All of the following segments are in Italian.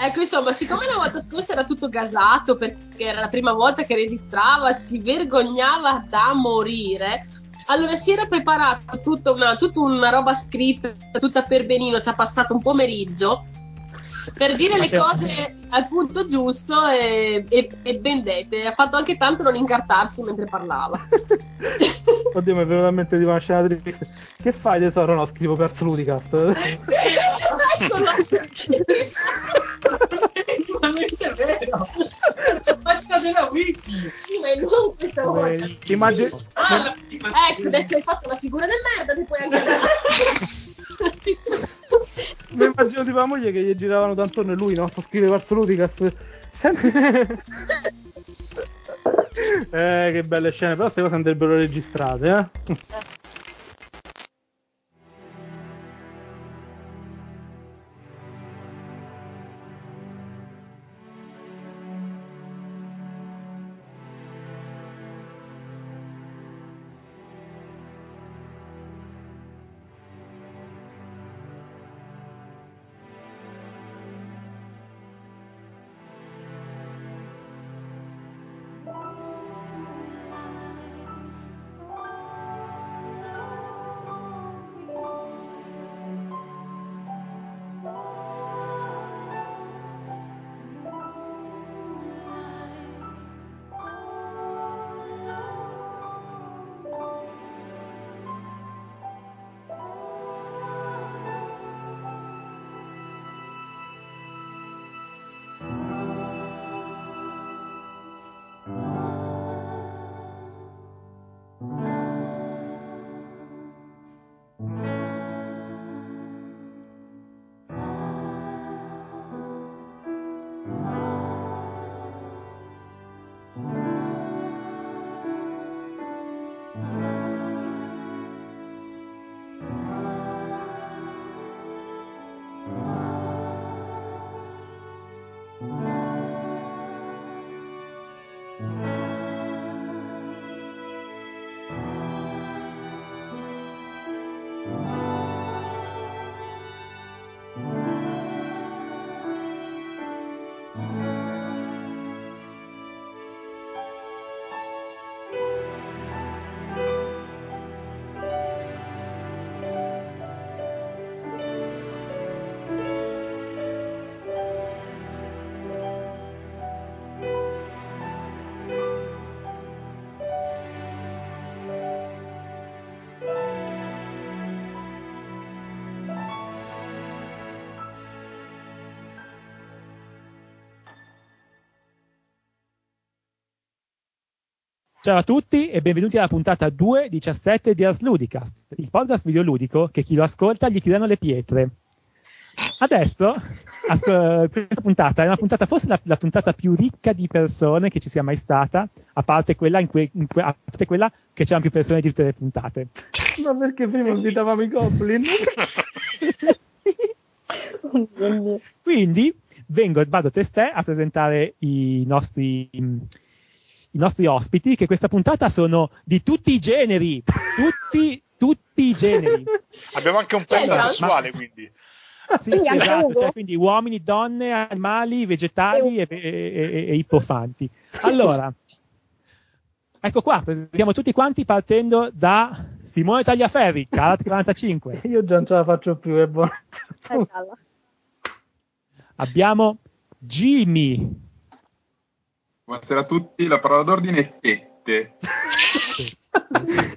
Ecco, insomma, siccome la volta scorsa era tutto gasato perché era la prima volta che registrava, si vergognava da morire. Allora si era preparato tutta una, tutta una roba scritta, tutta per benino, ci ha passato un pomeriggio per dire le cose al punto giusto e, e, e bendete. Ha fatto anche tanto non incartarsi mentre parlava. Oddio, mi è venuta in mente di una scena triste. Che fai tesoro? No, scrivo per Ludicast. Eccolo! Effettivamente è vero. La pagina della wiki. Ma non questa volta. Eh, immagino... Ah, Ecco, adesso hai fatto una figura di merda, ti puoi anche Mi immagino tipo la moglie che gli giravano tanto e lui, no? Sto scrivere verso Ludicast. eh, che belle scene, però queste cose andrebbero registrate, eh? Ciao a tutti e benvenuti alla puntata 2.17 di Ars Ludicast, il podcast videoludico che chi lo ascolta gli tirano le pietre. Adesso, asco- questa puntata è una puntata, forse la, la puntata più ricca di persone che ci sia mai stata, a parte quella, in cui, in cui- a parte quella che c'erano più persone di tutte le puntate. Ma perché prima invitavamo i Goblin? Quindi vengo, vado testè a presentare i nostri, i nostri ospiti, che questa puntata sono di tutti i generi, tutti, tutti i generi. Abbiamo anche un penta Ma- sessuale, quindi. Sì, Quindi sì, esatto, cioè, quindi uomini, donne, animali, vegetali e, e, e- e ippofanti. Allora, ecco qua, presentiamo tutti quanti partendo da Simone Tagliaferri, Carat 45. Io già non ce la faccio più, è buono. Abbiamo Jimmy, Buonasera a tutti, la parola d'ordine è tette.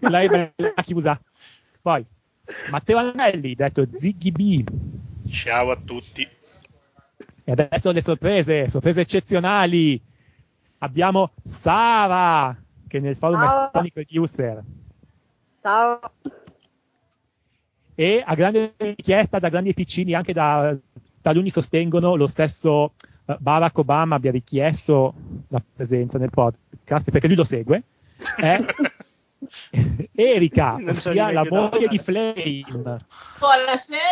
lei è la chiusa. Poi Matteo Anelli, detto Ziggy B. Ciao a tutti. E adesso le sorprese, sorprese eccezionali. Abbiamo Sara, che nel forum Ciao. è storico di user. Ciao. E a grande richiesta da grandi e piccini, anche da taluni sostengono lo stesso Barack Obama abbia richiesto la presenza nel podcast perché lui lo segue. È Erika, Non so ossia la moglie di Flame. Buonasera!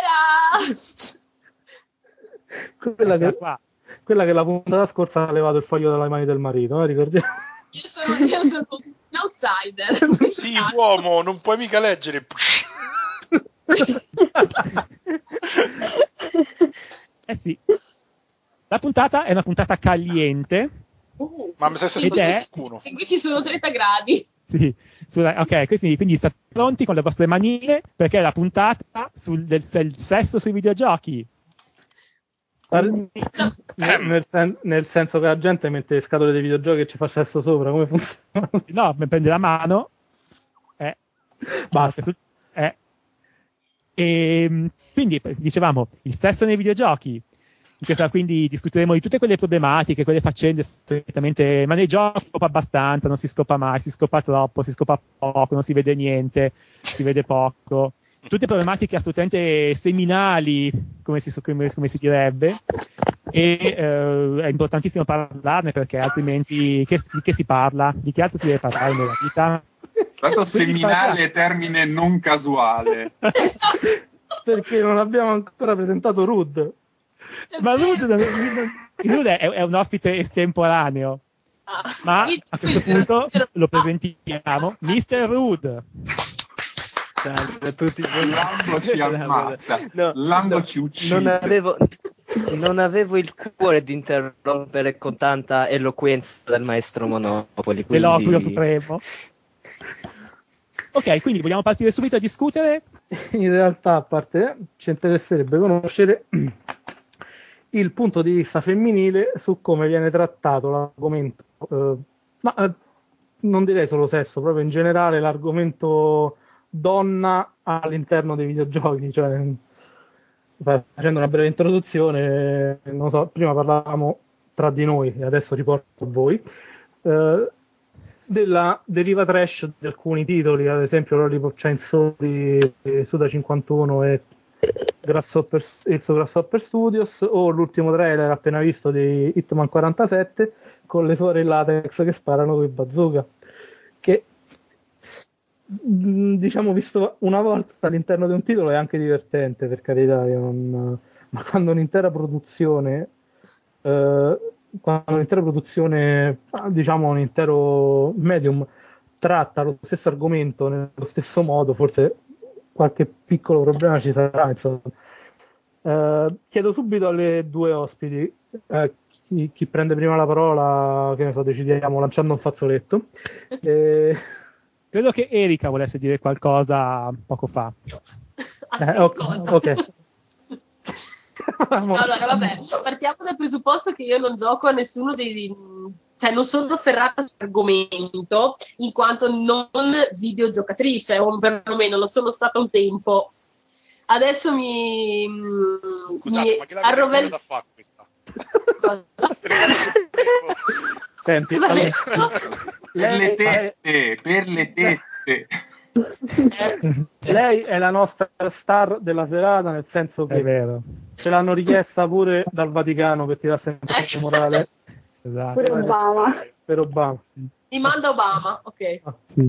Quella che, qua. quella che la puntata scorsa ha levato il foglio dalle mani del marito, eh, ricordiamo? Io sono, io sono un outsider. Sì, uomo, non puoi mica leggere. Eh sì, La puntata è una puntata caliente. Uh, Ma mi sa Ed è- qualcuno. e qui ci sono 30 gradi. Sì, sulla- ok, quindi, quindi state pronti con le vostre manine perché è la puntata sul, del, del sesso sui videogiochi. Nel, sen- nel senso che la gente mette le scatole dei videogiochi e ci fa sesso sopra, come funziona? No, mi prende la mano. Eh, Basta. Eh. E, quindi dicevamo il stesso nei videogiochi. In questa, quindi discuteremo di tutte quelle problematiche, quelle faccende solitamente, ma nei giochi si scopa abbastanza, non si scopa mai, si scopa troppo, si scopa poco, non si vede niente, si vede poco. Tutte problematiche assolutamente seminali, come si, come- come si direbbe, e eh, è importantissimo parlarne perché altrimenti che, di che si parla? Di che altro si deve parlare nella vita? Tanto seminale è termine non casuale. Perché non abbiamo ancora presentato Rud. Ma Rude, è, è un ospite estemporaneo, Ah, ma a questo punto lo presentiamo, Mr. Rude. Salve a tutti. Lambo ci ammazza. No, Lambo no, ci uccide. Non avevo, non avevo il cuore di interrompere con tanta eloquenza del maestro Monopoli. Quindi... L'eloquio supremo. Ok, quindi vogliamo partire subito a discutere? In realtà, a parte, ci interesserebbe conoscere il punto di vista femminile su come viene trattato l'argomento, eh, ma eh, non direi solo sesso, proprio in generale l'argomento donna all'interno dei videogiochi. Cioè, facendo una breve introduzione, non so, prima parlavamo tra di noi e adesso riporto a voi. eh, della deriva trash di alcuni titoli, ad esempio Lollipop Chainsaw di Suda 51 e Grasshopper, il suo Grasshopper Studios o l'ultimo trailer appena visto di Hitman 47 con le suore in latex che sparano con i bazooka che mh, diciamo visto una volta all'interno di un titolo è anche divertente per carità non- ma quando un'intera produzione eh, quando un'intera produzione diciamo un intero medium tratta lo stesso argomento nello stesso modo forse qualche piccolo problema ci sarà insomma. Eh, chiedo subito alle due ospiti eh, chi, chi prende prima la parola che ne so decidiamo lanciando un fazzoletto Eh, Credo che Erika volesse dire qualcosa poco fa. Ah, eh, sì, ok, cosa? ok. Allora, vabbè, partiamo dal presupposto che io non gioco a nessuno dei. Cioè, non sono ferrata sull'argomento in quanto non videogiocatrice, o perlomeno lo sono stata un tempo. Adesso mi. Scusate, mi ma che arrovello. da fa questa? Cosa? Senti, allora? Per le tette, per le tette. lei è la nostra star della serata, nel senso È che vero. ce l'hanno richiesta pure dal Vaticano per tirare sempre Ecco. il morale Esatto. Pure Obama. per Obama. Mi manda Obama, ok. Sì.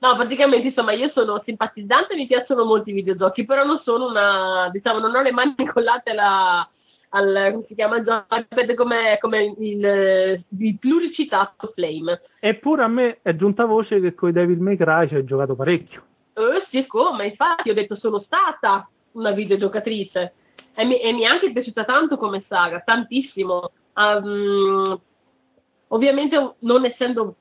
No, praticamente, insomma, io sono simpatizzante, mi piacciono molti i videogiochi, però non sono una, diciamo, non ho le mani collate alla, al, come si chiama, il joypad come, come il, il pluricitato Flame. Eppure a me è giunta voce che con i Devil May Cry ci hai giocato parecchio. Eh sì, come, infatti ho detto sono stata una videogiocatrice e mi, e mi è anche piaciuta tanto come saga, tantissimo. Um, ovviamente non essendo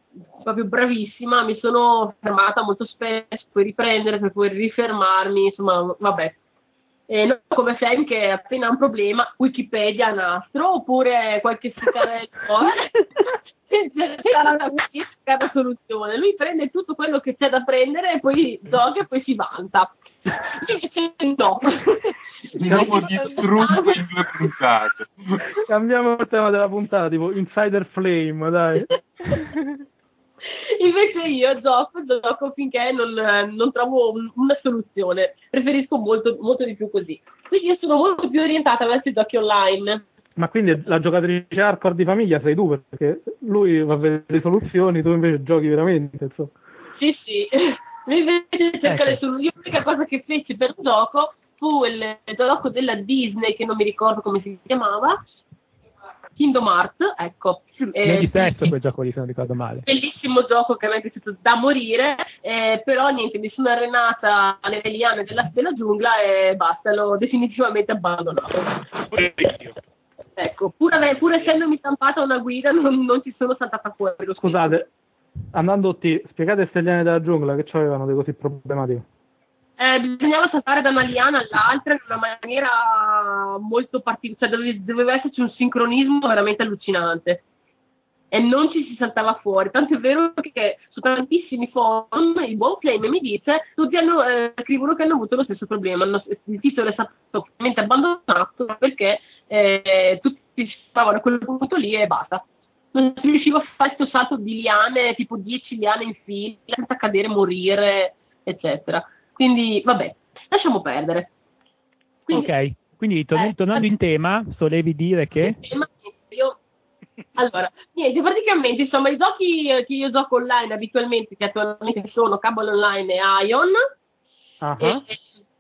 proprio bravissima mi sono fermata molto spesso, poi riprendere per poi rifermarmi, insomma, vabbè. E non come Sam che appena ha un problema, Wikipedia nastro oppure qualche sigarello c'era una una soluzione. Lui prende tutto quello che c'è da prendere e poi gioca e poi si vanta. Invece no. Uomo distrutto in due puntate. Cambiamo il tema della puntata, tipo Insider Flame, dai. Invece io gioco, gioco finché non, non trovo un- una soluzione. Preferisco molto, molto di più così. Quindi io sono molto più orientata verso i giochi online. Ma quindi la giocatrice hardcore di famiglia sei tu, perché lui va a vedere le soluzioni, tu invece giochi veramente, insomma. Sì, sì. Lui invece cerca Ecco. le soluzioni. L'unica cosa che feci per un gioco fu il gioco della Disney, che non mi ricordo come si chiamava. Kingdom Hearts, ecco. Eh, Ne di testo quel gioco lì, se non ricordo male. bellissimo gioco che mi è piaciuto da morire, eh, però niente, mi sono arenata alle liane della, della giungla e basta, l'ho definitivamente abbandonato. Pure io. Ecco, pur vabbè, pur essendomi stampata una guida, non, non ci sono saltata fuori. Scusate, andando tutti, spiegate queste liane della giungla che avevano di così problematiche. Eh, bisognava saltare da una liana all'altra in una maniera molto particolare, cioè dove- doveva esserci un sincronismo veramente allucinante. E non ci si saltava fuori, tanto è vero che su tantissimi forum il buon Flame mi dice tutti hanno, eh, scrivono che hanno avuto lo stesso problema, il titolo è stato ovviamente abbandonato perché eh, tutti stavano a quel punto lì e basta. Non si riusciva a fare questo salto di liane, tipo 10 liane in fila, senza cadere, morire, eccetera. Quindi, vabbè, lasciamo perdere. Quindi, Ok, quindi torn- Eh, tornando in tema, solevi dire che... tema- io- Allora, niente, praticamente, insomma, i giochi eh, che io gioco online abitualmente, che attualmente sono Cable Online e Ion, Ah, e-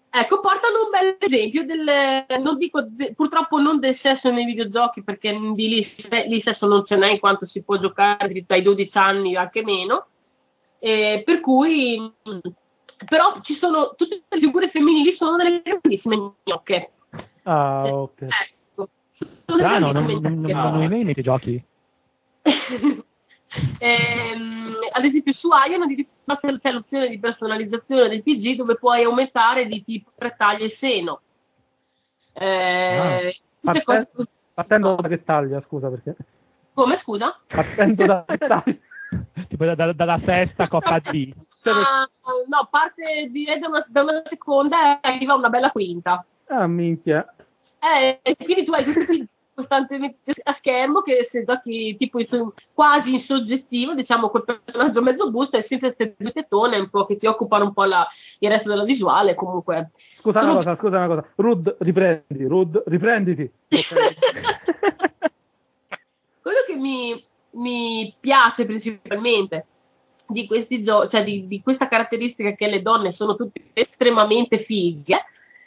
ecco, portano un bel esempio del, non dico, de- purtroppo non del sesso nei videogiochi, perché di lì, lì sesso non ce n'è in quanto si può giocare dai 12 anni anche meno, e per cui, però ci sono, tutte le figure femminili sono delle grandissime gnocche. ah, ok. Ecco. Sono Strano, non, non, non, gnocche. non mi viene in mente i giochi. Ehm, ad esempio su Ion c'è l'opzione di personalizzazione del PG dove puoi aumentare di tipo tre taglie seno. Eh, tutte Parte- cose. Partendo da che taglia, scusa perché. Come scusa? Partendo da che taglia. tipo da- da- dalla sesta Coppa D. Ah, no, parte direi da una, da una seconda e arriva una bella quinta. Ah, minchia. Eh, e quindi tu hai tutti costantemente a schermo che se giochi tipo in quasi in soggettivo, diciamo quel personaggio mezzo busto e sempre queste due tettone un po' che ti occupano un po' la- il resto della visuale comunque. Scusa una cosa, scusa una cosa. Rud, riprendi, Rud, riprenditi. Quello che mi, mi piace principalmente di questi giochi, cioè di, di questa caratteristica che le donne sono tutte estremamente fighe,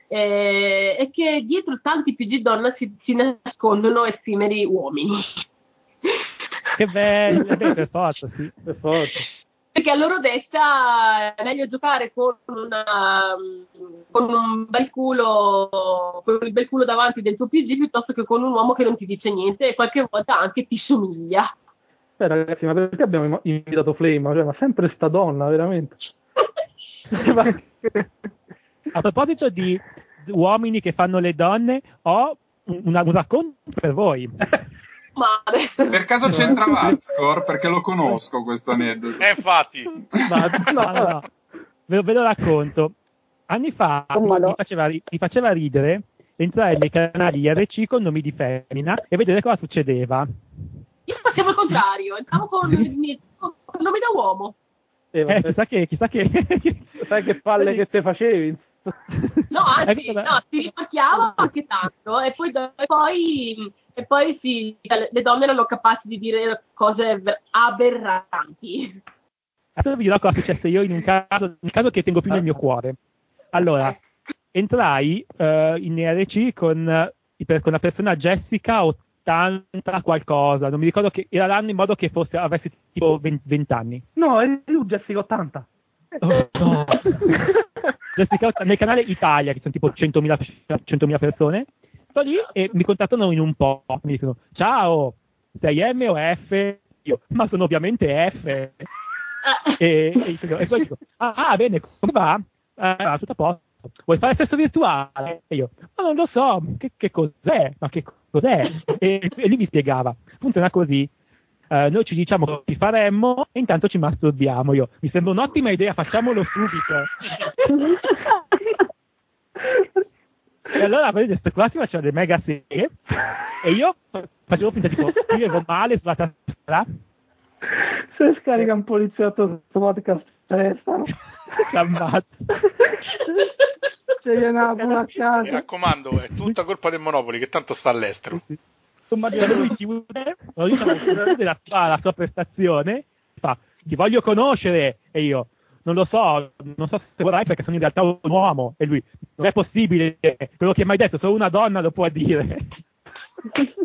eh, è che dietro tanti PG donna si, si nascondono effimeri uomini. Che bello, eh beh, per forza, sì. Per forza. Perché a loro detta è meglio giocare con, una, con un bel culo, con il bel culo davanti del tuo PG piuttosto che con un uomo che non ti dice niente e qualche volta anche ti somiglia. Beh, ragazzi, ma perché abbiamo invitato Flame? Cioè, ma sempre sta donna, veramente. A proposito di uomini che fanno le donne, ho un, un racconto per voi. Per caso c'entra Vazcor? Perché lo conosco questo aneddoto. Eh, infatti. Ma, no, No. Ve, lo- ve lo racconto. Anni fa Oh, mi, faceva, mi faceva ridere entrare nei canali IRC con nomi di femmina e vedere cosa succedeva. Io facevo il contrario, entravo con il mio nome da uomo. eh, Eh, chissà che... Chissà che... sai che palle che te facevi? No, anzi, Ecco, no, si riparchiamo anche tanto e poi, e poi, e poi si- le donne erano capaci di dire cose aberranti. Adesso vi dirò cosa è successo io in un caso, un caso che tengo più nel mio cuore. Allora, entrai eh, in IRC con, con la persona Jessica 80 qualcosa, non mi ricordo che era l'anno in modo che fosse, avesse tipo 20, 20 anni. No, è tu Jessica 80. Oh, no. Jessica 80 nel canale Italia, che sono tipo 100.000, 100.000 persone, sto lì e mi contattano in un po', mi dicono ciao, sei M o F? Io, ma sono ovviamente F. E, e, e poi dico, ah, ah, bene, come va? Ah, tutto a posto. Vuoi fare sesso virtuale? E io, ma non lo so, che, che cos'è? Ma che cos'è? E, e lui mi spiegava, funziona così. eh, noi ci diciamo ci faremmo e intanto ci masturbiamo. Io, mi sembra un'ottima idea, facciamolo subito. E allora vedete, qua si faceva delle mega serie e io facevo finta tipo scrivevo male sulla tastiera Se scarica un poliziotto questo podcast, si ammazza. Ci viene a pure a Mi casa. raccomando, è tutta colpa del Monopoli che tanto sta all'estero. Insomma, lui chiude, lo la, sua, la sua prestazione, fa, ti voglio conoscere, e io, non lo so, non so se vorrai perché sono in realtà un uomo, e lui, non è possibile, quello che mi hai detto, solo una donna lo può dire.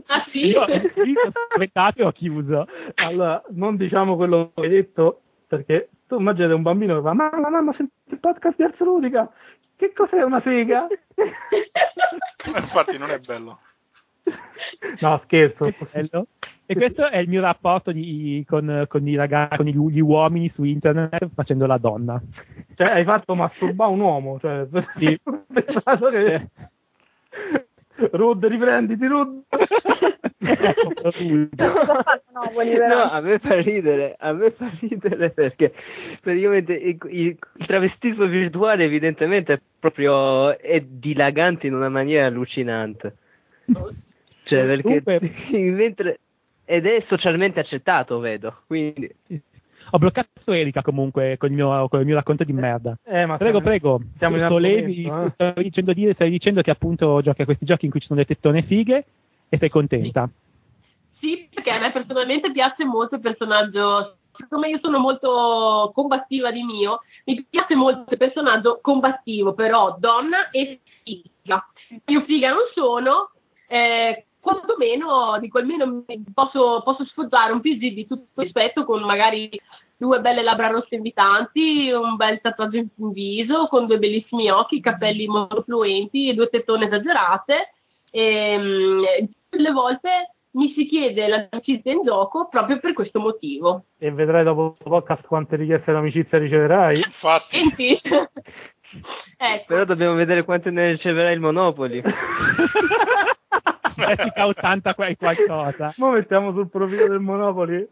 ah sì? io, io sono spaventato e ho chiuso. Allora, non diciamo quello che hai detto, perché tu immaginate un bambino che fa, mamma, mamma, senti il podcast di Ludica, che cos'è una sega? Infatti non è bello. No, scherzo. Bello. E questo è il mio rapporto di- con, con i ragazzi, con gli, gli uomini su internet facendo la donna. Cioè, hai fatto masturbare un uomo. Cioè, Sì. pensato che... Rud, riprenditi, Rud. Monopoli, No, a me fa ridere, a me fa ridere perché praticamente il, il- il travestismo virtuale evidentemente è proprio è dilagante in una maniera allucinante. Cioè, perché mentre ed è socialmente accettato, vedo. Quindi Ho bloccato Erika comunque con il mio, con il mio racconto di merda. Eh, ma Prego, siamo- prego. Siamo in Solevi, eh. stavi dicendo, dire, stavi dicendo che appunto giochi a questi giochi in cui ci sono le tettone fighe e sei contenta. Sì, perché a me personalmente piace molto il personaggio. Siccome io sono molto combattiva di mio, mi piace molto il personaggio combattivo, però donna e figa. Io figa non sono, eh, quantomeno dico almeno posso, posso sfoggiare un PG di tutto rispetto con magari due belle labbra rosse invitanti, un bel tatuaggio in viso, con due bellissimi occhi, capelli molto fluenti e due tettone esagerate. E, mm, le volte mi si chiede l'amicizia in gioco proprio per questo motivo. E vedrai dopo il podcast quante richieste d'amicizia riceverai. Infatti, Senti? ecco. però dobbiamo vedere quante ne riceverà il Monopoli. Jessica 80 qual- qualcosa. Mo mettiamo sul profilo del Monopoli.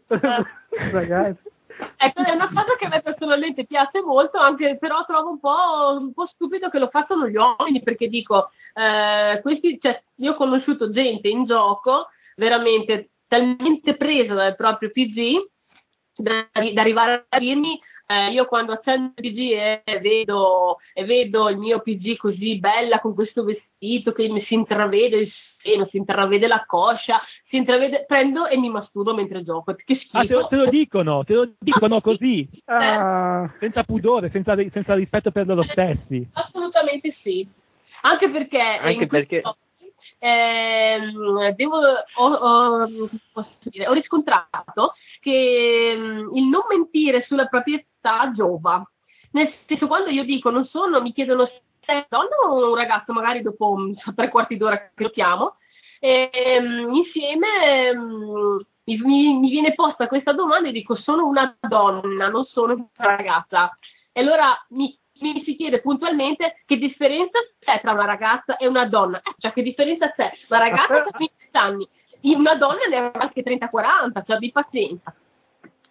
Ragazzi. Ecco, è una cosa che a me personalmente piace molto, anche però trovo un po', un po' stupido che lo facciano gli uomini, perché dico, eh, questi, cioè, io ho conosciuto gente in gioco veramente talmente presa dal proprio PG da, da arrivare a dirmi eh, io quando accendo il PG e vedo, e vedo il mio PG così bella con questo vestito che mi si intravede il seno, si intravede la coscia, si intravede, prendo e mi masturbo mentre gioco. Che schifo. Ah, te, lo- te lo dicono, te lo dicono così, Ah, senza pudore, senza, senza rispetto per loro stessi. Assolutamente sì. Anche perché, Anche in perché- questo, ehm, devo, ho, ho- posso dire, ho riscontrato che mm, il non mentire sulla propria età giova. Nel senso, quando io dico non sono, mi chiedono sei donna o un ragazzo, magari dopo mm, tre quarti d'ora che lo chiamo, ehm, insieme mm, mi, mi- mi viene posta questa domanda e dico sono una donna, non sono una ragazza. E allora mi, mi si chiede puntualmente che differenza c'è tra una ragazza e una donna. Eh, cioè, che differenza c'è? Una ragazza ha 20 anni, una donna ne ha anche 30-40, cioè abbi pazienza.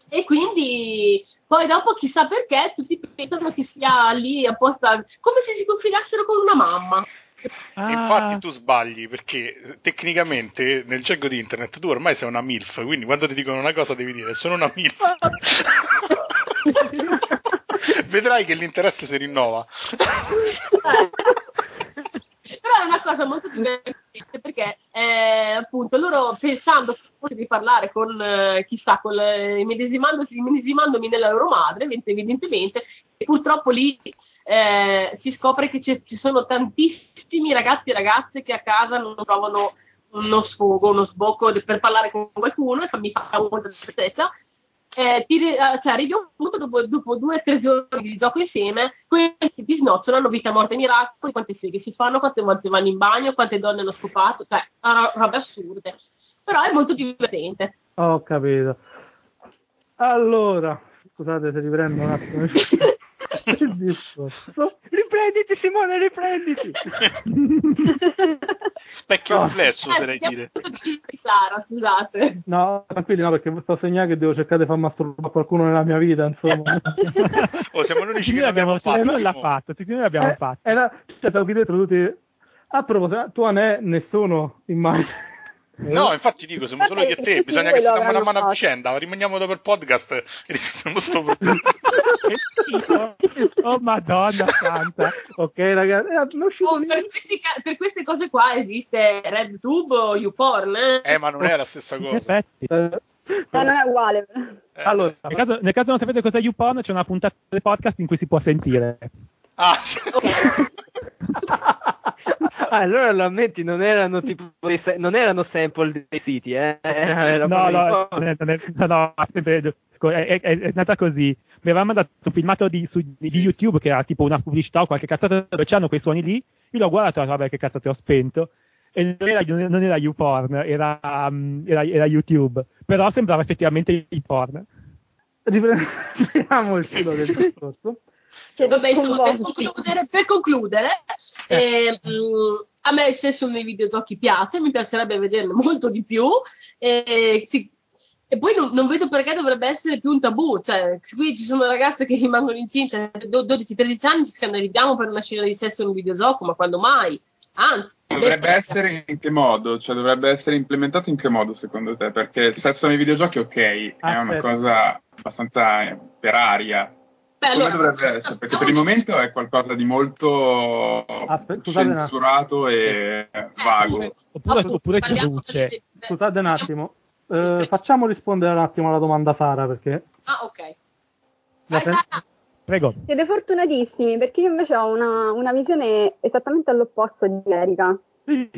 E quindi poi dopo chissà perché tutti pensano che sia lì apposta, come se si confidassero con una mamma. Ah, infatti tu sbagli perché eh, tecnicamente nel gergo di internet tu ormai sei una MILF, quindi quando ti dicono una cosa devi dire sono una MILF. Vedrai che l'interesse si rinnova. Una cosa molto divertente perché eh, appunto loro pensando di parlare con eh, chissà, con, eh, immedesimandosi- immedesimandomi nella loro madre, evidentemente e purtroppo lì eh, si scopre che ci sono tantissimi ragazzi e ragazze che a casa non trovano uno sfogo, uno sbocco per parlare con qualcuno e mi fa molta tristezza. Eh, ti, eh, cioè, arrivi a un punto dopo, dopo due o tre giorni di gioco insieme, questi ti snocciolano vita, morte e miracoli, quante seghe si fanno, quante volte vanno in bagno, quante donne hanno scopato, cioè, robe assurde. Però è molto divertente. ho capito. Allora, scusate se riprendo un attimo. riprenditi Simone, riprenditi. Specchio No. riflesso, Eh, siamo dire. tutti di Clara, scusate. No, tranquilli, no, perché sto a segnare che devo cercare di far masturbare qualcuno nella mia vita, insomma. Oh, siamo gli unici Sì, che noi abbiamo l'abbiamo fatto, fatto. non l'ha fatto, sì, noi l'abbiamo Eh, fatto. Era, cioè, stavo qui dentro tutti... A proposito, tu ne, nessuno, immagino. No, infatti dico, siamo solo io e te, bisogna che stiamo una mano a vicenda, rimaniamo dopo il podcast e risolviamo sto problema. Che schifo. oh madonna santa. Ok, ragazzi, eh, Oh, per, questi ca- per queste cose qua esiste RedTube o YouPorn, eh? Eh, ma non è la stessa In cosa. effetti. Eh, No, non è uguale. Eh. Allora, Nel caso, nel caso non sapete cos'è YouPorn, c'è una puntata del podcast in cui si può sentire. Ah, sì. Ah, allora lo ammetti, non erano tipo non erano sample dei siti, eh? Era, No, proprio- no, no, no, è è, è, nata così. Mi aveva mandato un filmato di, su- di Sì, YouTube che era tipo una pubblicità o qualche cazzata dove c'hanno quei suoni lì. Io l'ho guardato, vabbè, che cazzo ho spento. e non era, non era YouPorn, era, um, era, era YouTube, però sembrava effettivamente il porn. Riprendiamo il filo del discorso. Vabbè, insomma, per concludere, per concludere eh, mh, a me il sesso nei videogiochi piace, mi piacerebbe vederne molto di più. E, sì, e poi non, non, vedo perché dovrebbe essere più un tabù. Cioè, qui ci sono ragazze che rimangono incinte a 12-13 anni, ci scandalizziamo per una scena di sesso in un videogioco, ma quando mai? Anzi, dovrebbe essere in che modo? Cioè, dovrebbe essere implementato in che modo secondo te? Perché il sesso nei videogiochi, ok, Aspetta. è una cosa abbastanza per aria. Beh, allora, dovrebbe essere? Perché per il momento è qualcosa di molto Aspetta, censurato e vago. Oppure, oppure ti luce. Scusate un attimo, eh, facciamo rispondere un attimo alla domanda Sara perché... Ah, ok. Vai, Sara. Prego. Siete fortunatissimi perché io invece ho una, una visione esattamente all'opposto di Erika.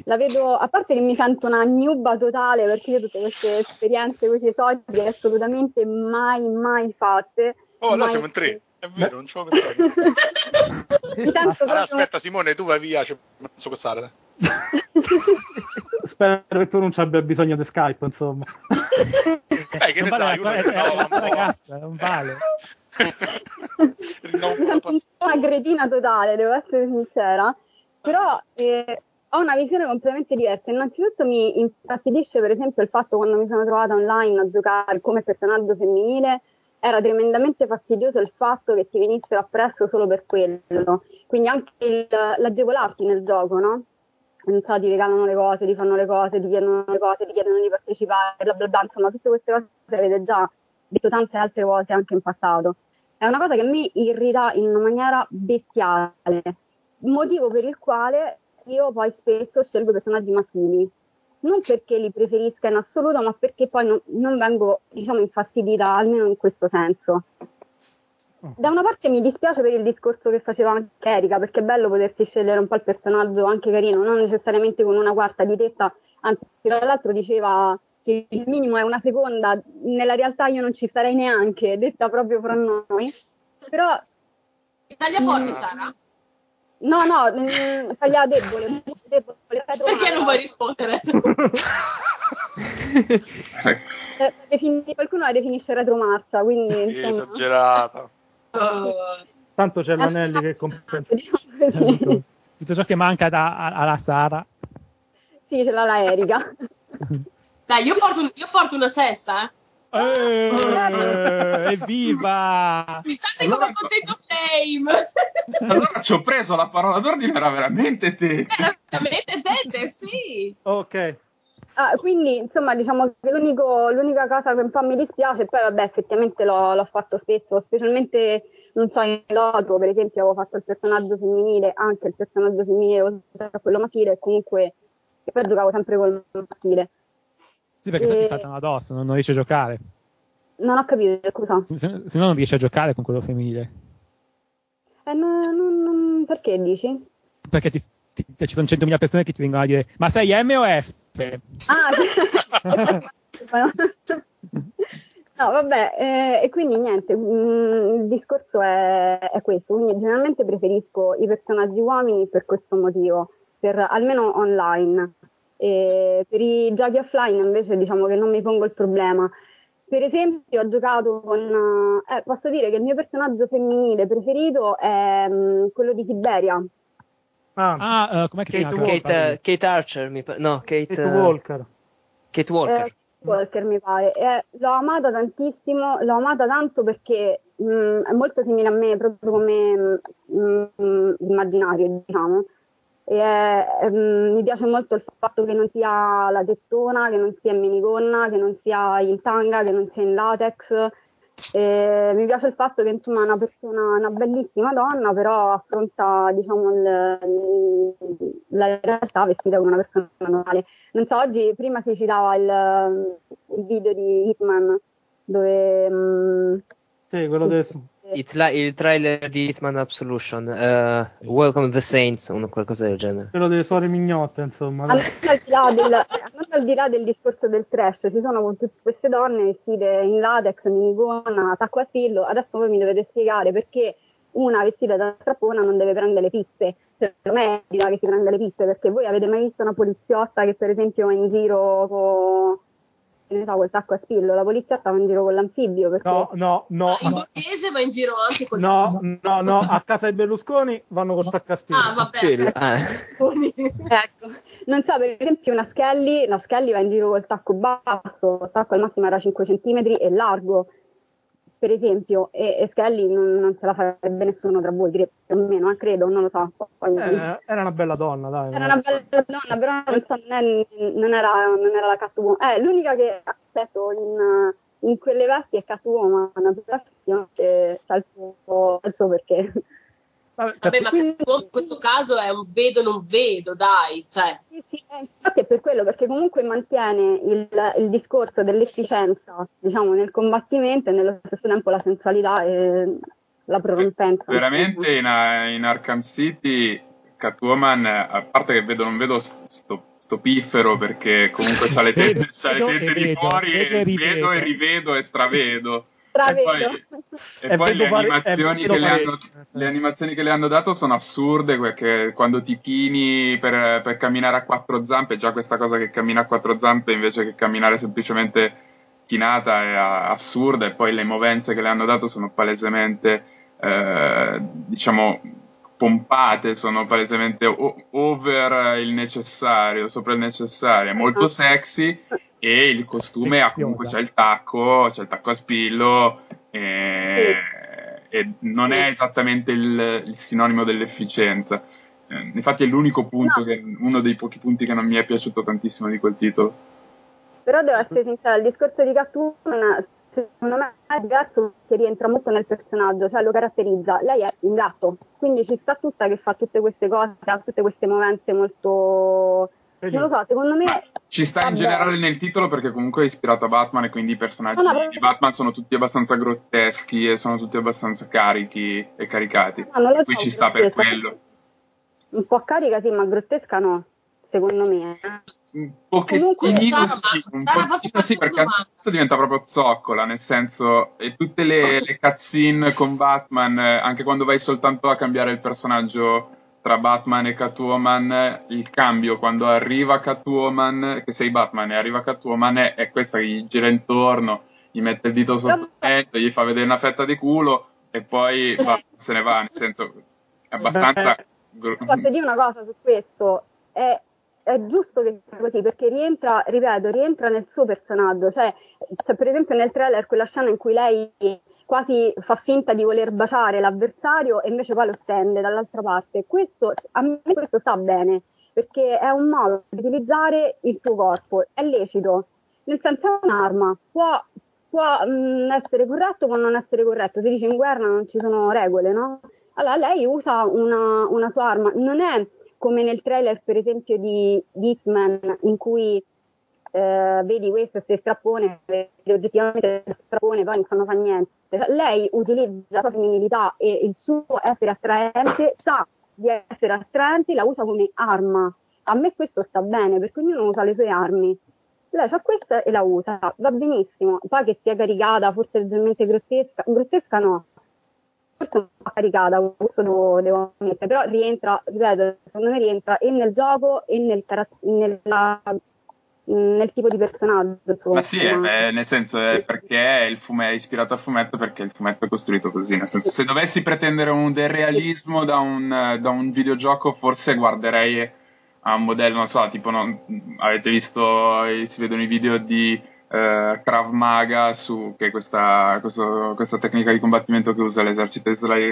La vedo, a parte che mi sento una newba totale perché io tutte queste esperienze, questi episodi assolutamente mai, mai fatte. Oh, allora siamo in tre, è vero, non ci avevo pensato. allora, aspetta Simone, tu vai via, c'è non so cos'are. Spero che tu non ci abbia bisogno di Skype, insomma. Eh, che non ne vale, sai, uno è, è, è, ragazza, non vale. una gretina totale, devo essere sincera. Però eh, ho una visione completamente diversa. Innanzitutto mi infastidisce per esempio il fatto quando mi sono trovata online a giocare come personaggio femminile era tremendamente fastidioso il fatto che ti venissero appresso solo per quello. Quindi anche il, l'agevolarti nel gioco, no? Non so, ti regalano le cose, ti fanno le cose, ti chiedono le cose, ti chiedono di partecipare, bla bla bla, insomma, tutte queste cose le avete già detto tante altre volte anche in passato. È una cosa che mi irrita in una maniera bestiale, motivo per il quale io poi spesso scelgo personaggi maschili. Non perché li preferisca in assoluto, ma perché poi non, non vengo, diciamo, infastidita, almeno in questo senso. Da una parte mi dispiace per il discorso che faceva anche Erika, perché è bello potersi scegliere un po' il personaggio anche carino, non necessariamente con una quarta di testa, anzi, tra l'altro diceva che il minimo è una seconda, nella realtà io non ci sarei neanche, detta proprio fra noi. Però... Taglia forte, mm, Sara? No, no, mm, taglia debole, debole Perché non vuoi rispondere? Eh, defini- qualcuno la definisce retromarcia, quindi... Insomma... Esagerata. Oh. Tanto c'è l'Anelli che compensa. Diciamo Tutto ciò che manca da, alla Sara. Sì, ce l'ha la Erika. Dai, io porto, io porto una sesta, eh. Eh, evviva! Mi state allora, come contento Flame! allora ci ho preso la parola d'ordine, era veramente te. Era veramente te, sì. Ok. Ah, quindi, insomma, diciamo che l'unica cosa che un po' mi dispiace, poi vabbè, effettivamente l'ho, l'ho fatto spesso, specialmente, non so, in Loto, per esempio, avevo fatto il personaggio femminile, anche il personaggio femminile, oltre a quello maschile, e comunque, e poi giocavo sempre col maschile. Sì, perché e... se ti saltano addosso, non, non, riesci a giocare. Non ho capito, scusa. Se, se no non riesci a giocare con quello femminile. Eh, no, no, perché dici? Perché ti, ti, ci sono 100.000 persone che ti vengono a dire ma sei M o F? Ah, No, vabbè, eh, e quindi niente, mh, mm, il discorso è, è, questo, quindi generalmente preferisco i personaggi uomini per questo motivo, per, almeno online. E per i giochi offline invece diciamo che non mi pongo il problema. Per esempio ho giocato con... Eh, posso dire che il mio personaggio femminile preferito è um, quello di Siberia. Ah, ah uh, com'è che Kate, si Kate, Kate Archer, mi pa- no, Kate, Kate Walker. Kate Walker. Eh, Walker mi pare. Eh, l'ho amata tantissimo, l'ho amata tanto perché mh, mm, è molto simile a me, proprio come mh, mh, immaginario, diciamo e è, ehm, mi piace molto il fatto che non sia la tettona, che non sia in minigonna, che non sia in tanga, che non sia in latex. E mi piace il fatto che insomma è una persona, una bellissima donna, però affronta diciamo il, la realtà vestita come una persona normale. Non so, oggi prima si citava il, il video di Hitman dove... Mh, sì, quello del il, tra- il trailer di Hitman Absolution, uh, sì. Welcome the Saints, o qualcosa del genere. Quello delle suore mignotte, insomma. Andando al, di là del, al di là del discorso del trash, ci sono con tutte queste donne vestite in latex, minigonna, tacco a fillo. Adesso voi mi dovete spiegare perché una vestita da strappona non deve prendere le pizze. Cioè, non è che si prende le pizze, perché voi avete mai visto una poliziotta che per esempio è in giro con ne so, col tacco a spillo, la polizia stava in giro con l'anfibio. Perché... No, no, no. In borghese va in giro anche con No, no, no, a casa di Berlusconi vanno col tacco a spillo. Ah, vabbè. Ah. ecco, non so, per esempio una Skelly, la Skelly va in giro col tacco basso, il tacco al massimo era 5 cm e largo, per esempio, e, e Skelly non, non, se la farebbe nessuno tra voi, più o meno, eh, credo, non lo so. Poi, eh, era una bella donna, dai. Era una bella donna, però non, so, non, è, non, era, non era la Catwoman. Eh, l'unica che aspetto in, in quelle vesti è Catwoman, il suo, il suo perché. Vabbè, ma in questo caso è un vedo non vedo, dai. Cioè. Sì, sì, eh, infatti è per quello, perché comunque mantiene il, il, discorso dell'efficienza, diciamo, nel combattimento e nello stesso tempo la sensualità e la prorompente. Veramente in, in, Arkham City Catwoman, a parte che vedo, non vedo sto, sto piffero perché comunque c'ha le tette, c'ha le tette di fuori e vedo e rivedo e stravedo. E poi, e poi le, animazioni che le, hanno, le, animazioni che le hanno dato sono assurde, perché quando ti chini per, per, camminare a quattro zampe, già questa cosa che cammina a quattro zampe invece che camminare semplicemente chinata è assurda, e poi le movenze che le hanno dato sono palesemente, eh, diciamo, pompate, sono palesemente over il necessario, sopra il necessario, è molto sexy e il costume ha comunque c'è il tacco, c'è il tacco a spillo e, e non è esattamente il, il sinonimo dell'efficienza. Eh, infatti è l'unico punto, no. che, uno dei pochi punti che non mi è piaciuto tantissimo di quel titolo. Però devo essere sincera, il discorso di Catwoman secondo me è diverso che rientra molto nel personaggio, cioè lo caratterizza. Lei è un gatto, quindi ci sta tutta che fa tutte queste cose, ha tutte queste movenze molto non lo so, secondo me. Ma ci sta in generale nel titolo perché comunque è ispirato a Batman e quindi i personaggi no, no, di Batman sono tutti abbastanza grotteschi e sono tutti abbastanza carichi e caricati. No, Qui so, ci sta per quello. Un po' carica sì, ma grottesca no, secondo me. Un pochettino sì, un pochettino sì, perché a diventa proprio zoccola, nel senso, e tutte le, le cutscene con Batman, eh, anche quando vai soltanto a cambiare il personaggio tra Batman e Catwoman, il cambio quando arriva Catwoman, che sei Batman e arriva Catwoman, è, è questa che gli gira intorno, gli mette il dito sotto il petto, gli fa vedere una fetta di culo e poi va, se ne va, nel senso è abbastanza... Posso dire una cosa su questo? È, è giusto che sia così perché rientra, ripeto, rientra nel suo personaggio, cioè, cioè per esempio nel trailer quella scena in cui lei quasi fa finta di voler baciare l'avversario e invece poi lo stende dall'altra parte. Questo, a me questo sta bene, perché è un modo di utilizzare il tuo corpo, è lecito, nel senso è un'arma, può, può mh, mm, essere corretto, può non essere corretto, si dice in guerra non ci sono regole, no? Allora lei usa una, una sua arma, non è come nel trailer per esempio di Hitman in cui eh, vedi questo se strappone, vedi oggettivamente strappone, poi non fa niente. Lei utilizza la sua femminilità e il suo essere attraente, sa di essere attraente, la usa come arma. A me questo sta bene perché ognuno usa le sue armi. Lei ha questa e la usa, va benissimo. Poi che sia caricata, forse leggermente grottesca, grottesca no, forse un po' caricata, questo devo, devo ammettere, però rientra, ripeto, secondo me rientra e nel gioco e nel, nella nel tipo di personaggio. Insomma. Ma sì, è, nel senso è perché il fume, è ispirato al fumetto perché il fumetto è costruito così. Nel senso, se dovessi pretendere un del realismo da un, da un videogioco, forse guarderei a un modello, non so, tipo, non, avete visto, si vedono i video di uh, Krav Maga, su, che è questa, questo, questa tecnica di combattimento che usa l'esercito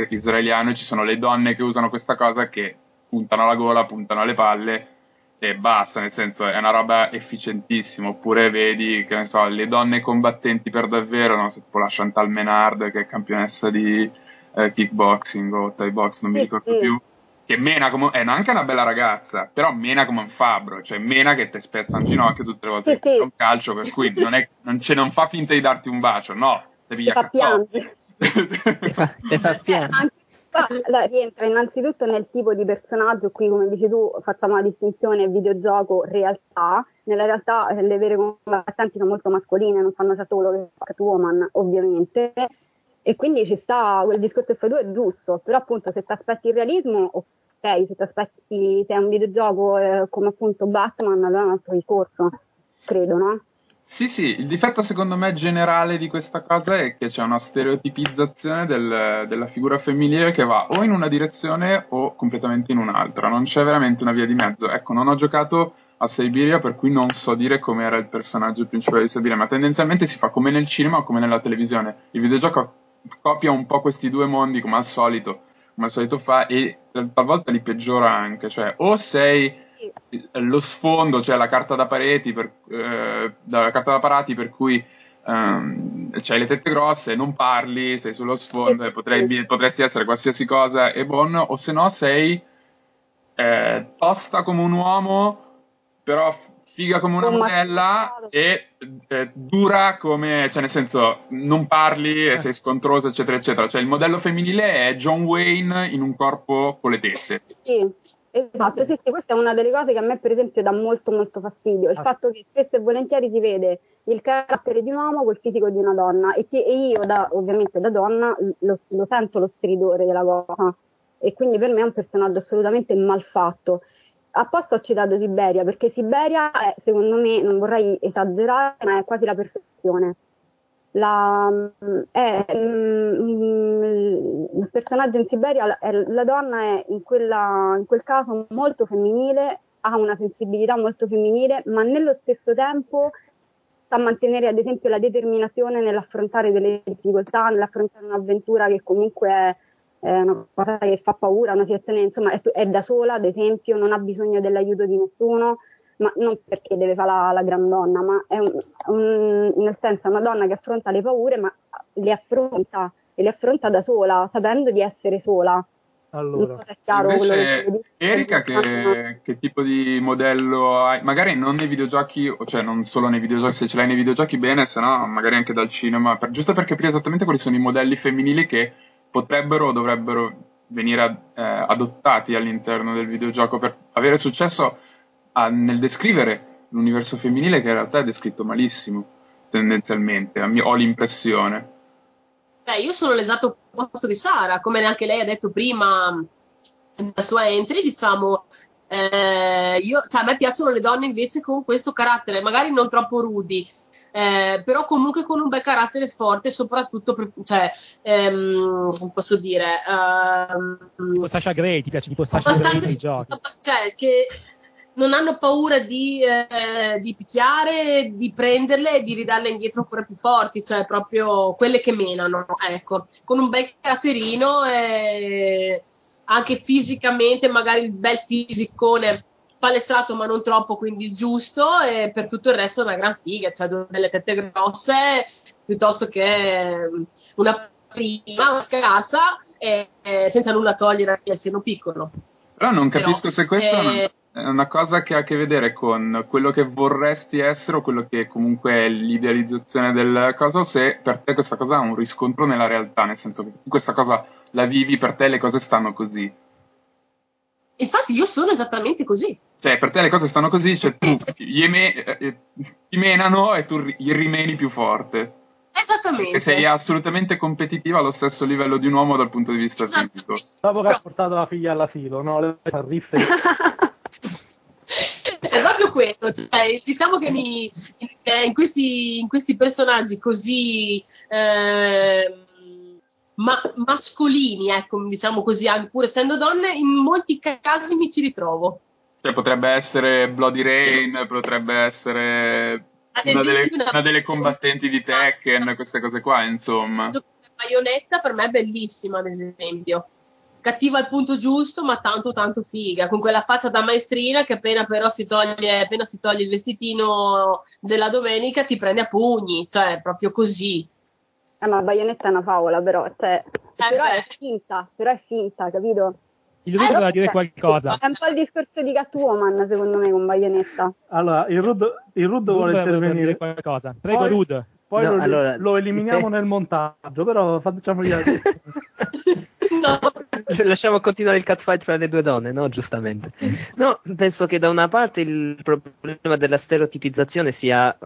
israeliano, ci sono le donne che usano questa cosa che puntano alla gola, puntano alle palle e basta, nel senso è una roba efficientissima, oppure vedi, che ne so, le donne combattenti per davvero, no? tipo la Chantal Menard che è campionessa di eh, kickboxing o Thai box, non mi ricordo più, che mena come, è anche una bella ragazza, però mena come un fabbro, cioè mena che ti spezza un ginocchio tutte le volte che un calcio, per cui non, è, non, non, fa finta di darti un bacio, no, devi accattare. Ti fa piangere allora, rientra innanzitutto nel tipo di personaggio, qui come dici tu facciamo la distinzione videogioco-realtà, nella realtà le vere combattenti sono molto mascoline, non fanno certo quello che fa Catwoman ovviamente, e quindi ci sta, quel discorso F2 è giusto, però appunto se ti aspetti il realismo, ok, se ti aspetti, se è un videogioco eh, come appunto Batman, allora è un altro discorso, credo, no? Sì, sì, il difetto secondo me generale di questa cosa è che c'è una stereotipizzazione del, della figura femminile che va o in una direzione o completamente in un'altra, non c'è veramente una via di mezzo. Ecco, non ho giocato a Siberia per cui non so dire come era il personaggio principale di Siberia, ma tendenzialmente si fa come nel cinema o come nella televisione. Il videogioco copia un po' questi due mondi come al solito, come al solito fa e talvolta li peggiora anche, cioè o sei lo sfondo, cioè la carta da pareti, per, eh, la carta da parati per cui um, c'hai le tette grosse, non parli, sei sullo sfondo e potrei, potresti essere qualsiasi cosa e buono, o se no sei eh, tosta come un uomo, però figa come una modella e eh, dura come, cioè nel senso, non parli e sei scontrosa, eccetera, eccetera. Cioè il modello femminile è John Wayne in un corpo con le tette. Sì, esatto, sì, sì, questa è una delle cose che a me per esempio dà molto molto fastidio, il ah. fatto che spesso e volentieri si vede il carattere di un uomo col fisico di una donna. E, che, e io da, ovviamente da donna lo, lo sento lo stridore della cosa. E quindi per me è un personaggio assolutamente malfatto apposta ho citato Siberia perché Siberia è, secondo me, non vorrei esagerare, ma è quasi la perfezione. La, è, mm, il personaggio in Siberia, la, la donna è in, quella, in, quel caso molto femminile, ha una sensibilità molto femminile, ma nello stesso tempo sa mantenere ad esempio la determinazione nell'affrontare delle difficoltà, nell'affrontare un'avventura che comunque è è una cosa che fa paura, una situazione, insomma, è, è, da sola, ad esempio, non ha bisogno dell'aiuto di nessuno, ma non perché deve fare la, la gran donna, ma è un, un, nel senso una donna che affronta le paure, ma le affronta e le affronta da sola, sapendo di essere sola. Allora, invece, Erika, che, che, tipo di modello hai? Magari non nei videogiochi, cioè non solo nei videogiochi, se ce l'hai nei videogiochi bene, se no magari anche dal cinema, per, giusto per capire esattamente quali sono i modelli femminili che potrebbero o dovrebbero venire eh, adottati all'interno del videogioco per avere successo a, nel descrivere l'universo femminile che in realtà è descritto malissimo, tendenzialmente, ho l'impressione. Beh, io sono l'esatto opposto di Sara, come anche lei ha detto prima nella sua entry, diciamo, eh, io, cioè, a me piacciono le donne invece con questo carattere, magari non troppo rudi, eh, però comunque con un bel carattere forte, soprattutto per, cioè, ehm, come posso dire, ehm, tipo Sasha Gray, ti piace tipo Sasha Gray nei giochi? Cioè, che non hanno paura di, eh, di, picchiare, di prenderle e di ridarle indietro ancora più forti, cioè proprio quelle che menano, ecco, con un bel caratterino e anche fisicamente, magari il bel fisicone palestrato ma non troppo, quindi giusto, e per tutto il resto è una gran figa, cioè delle tette grosse piuttosto che mm, una prima, una scarsa, e, e senza nulla togliere al seno piccolo. Però non capisco Però, se questa eh, è una cosa che ha a che vedere con quello che vorresti essere o quello che comunque è l'idealizzazione del cosa o se per te questa cosa ha un riscontro nella realtà, nel senso che questa cosa la vivi, per te le cose stanno così. Infatti io sono esattamente così. Cioè, per te le cose stanno così, cioè tu gli eme- eh, ti menano e tu gli rimeni più forte. Esattamente. E sei assolutamente competitiva allo stesso livello di un uomo dal punto di vista fisico. Dopo che ha portato la figlia all'asilo, no? Le tariffe. è proprio quello, cioè, diciamo che mi, in, questi, in, questi, personaggi così eh, ma, mascolini, ecco, diciamo così, pur essendo donne, in molti casi mi ci ritrovo. Cioè, potrebbe essere Bloody Rain, potrebbe essere una delle, una delle, combattenti di Tekken, queste cose qua, insomma. La baionetta per me è bellissima, ad esempio. Cattiva al punto giusto, ma tanto tanto figa, con quella faccia da maestrina che appena però si toglie, appena si toglie il vestitino della domenica ti prende a pugni, cioè proprio così. Eh, ma Baionetta è una favola, però, cioè, eh però è finta, però è finta, capito? Il Rud voleva dire qualcosa. È un po' il discorso di Catwoman, secondo me, con Bayonetta. Allora, il Rud, il Rud vuole intervenire. Dire qualcosa. Prego, poi, Rud. Poi no, lo, allora, lo, eliminiamo nel montaggio, però facciamo gli altri. no. Lasciamo continuare il catfight fra le due donne, no? Giustamente. No, penso che da una parte il problema della stereotipizzazione sia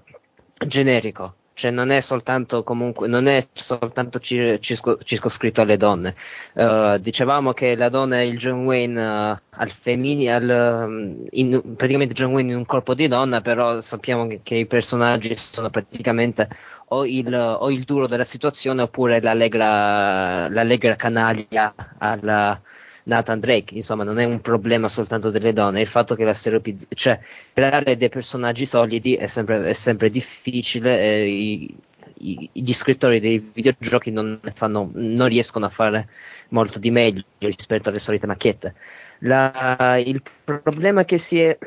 generico cioè non è soltanto comunque non è soltanto circo, circoscritto alle donne. Uh, dicevamo che la donna è il John Wayne uh, al femminile, al, in, praticamente John Wayne in un corpo di donna, però sappiamo che, che i personaggi sono praticamente o il, o il, duro della situazione oppure l'allegra, l'allegra canaglia alla Nathan Drake, insomma non è un problema soltanto delle donne, il fatto che la stereotipizzazione, cioè creare dei personaggi solidi è sempre, è sempre difficile e i, i, gli scrittori dei videogiochi non, fanno, non, riescono a fare molto di meglio rispetto alle solite macchiette. La, il problema che, è,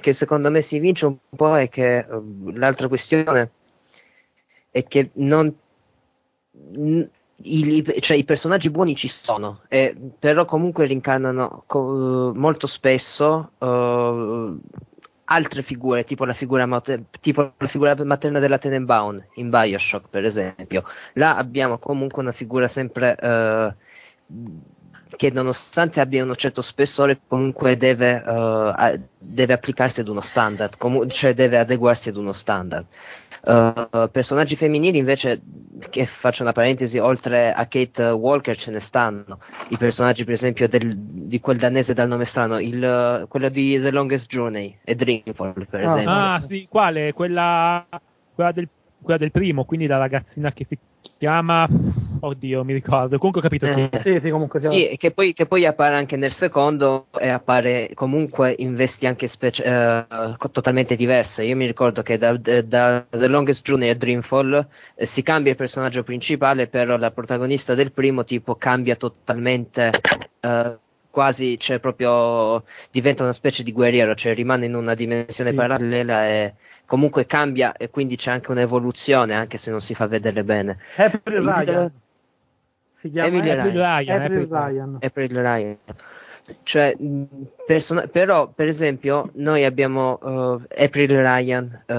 che secondo me si vince un po' è che uh, l'altra questione è che non, i, cioè, i personaggi buoni ci sono, eh, però comunque rincarnano co- molto spesso uh, altre figure, tipo la figura, mater- tipo la figura materna della Tenenbaum in Bioshock, per esempio. Là abbiamo comunque una figura sempre uh, che nonostante abbia un certo spessore comunque deve, uh, deve applicarsi ad uno standard, com- cioè deve adeguarsi ad uno standard. Uh, personaggi femminili invece, che faccio una parentesi, oltre a Kate Walker ce ne stanno. I personaggi, per esempio, del, di quel danese dal nome strano, il, quello di The Longest Journey e Dreamfall, per ah, esempio. Ah, sì, quale? Quella, quella, del, quella del primo, quindi la ragazzina che si chiama oddio mi ricordo comunque ho capito eh, sì, sì, comunque sì che, poi, che poi appare anche nel secondo e appare comunque in vesti anche specie, eh, totalmente diverse io mi ricordo che da, da The Longest Journey a Dreamfall eh, si cambia il personaggio principale però la protagonista del primo tipo cambia totalmente eh, quasi cioè proprio diventa una specie di guerriero cioè rimane in una dimensione sì. parallela e comunque cambia e quindi c'è anche un'evoluzione anche se non si fa vedere bene. April Ryan. Si chiama Emily April Ryan. April Ryan. April Ryan. Cioè, person- però, per esempio, noi abbiamo uh, April Ryan, uh,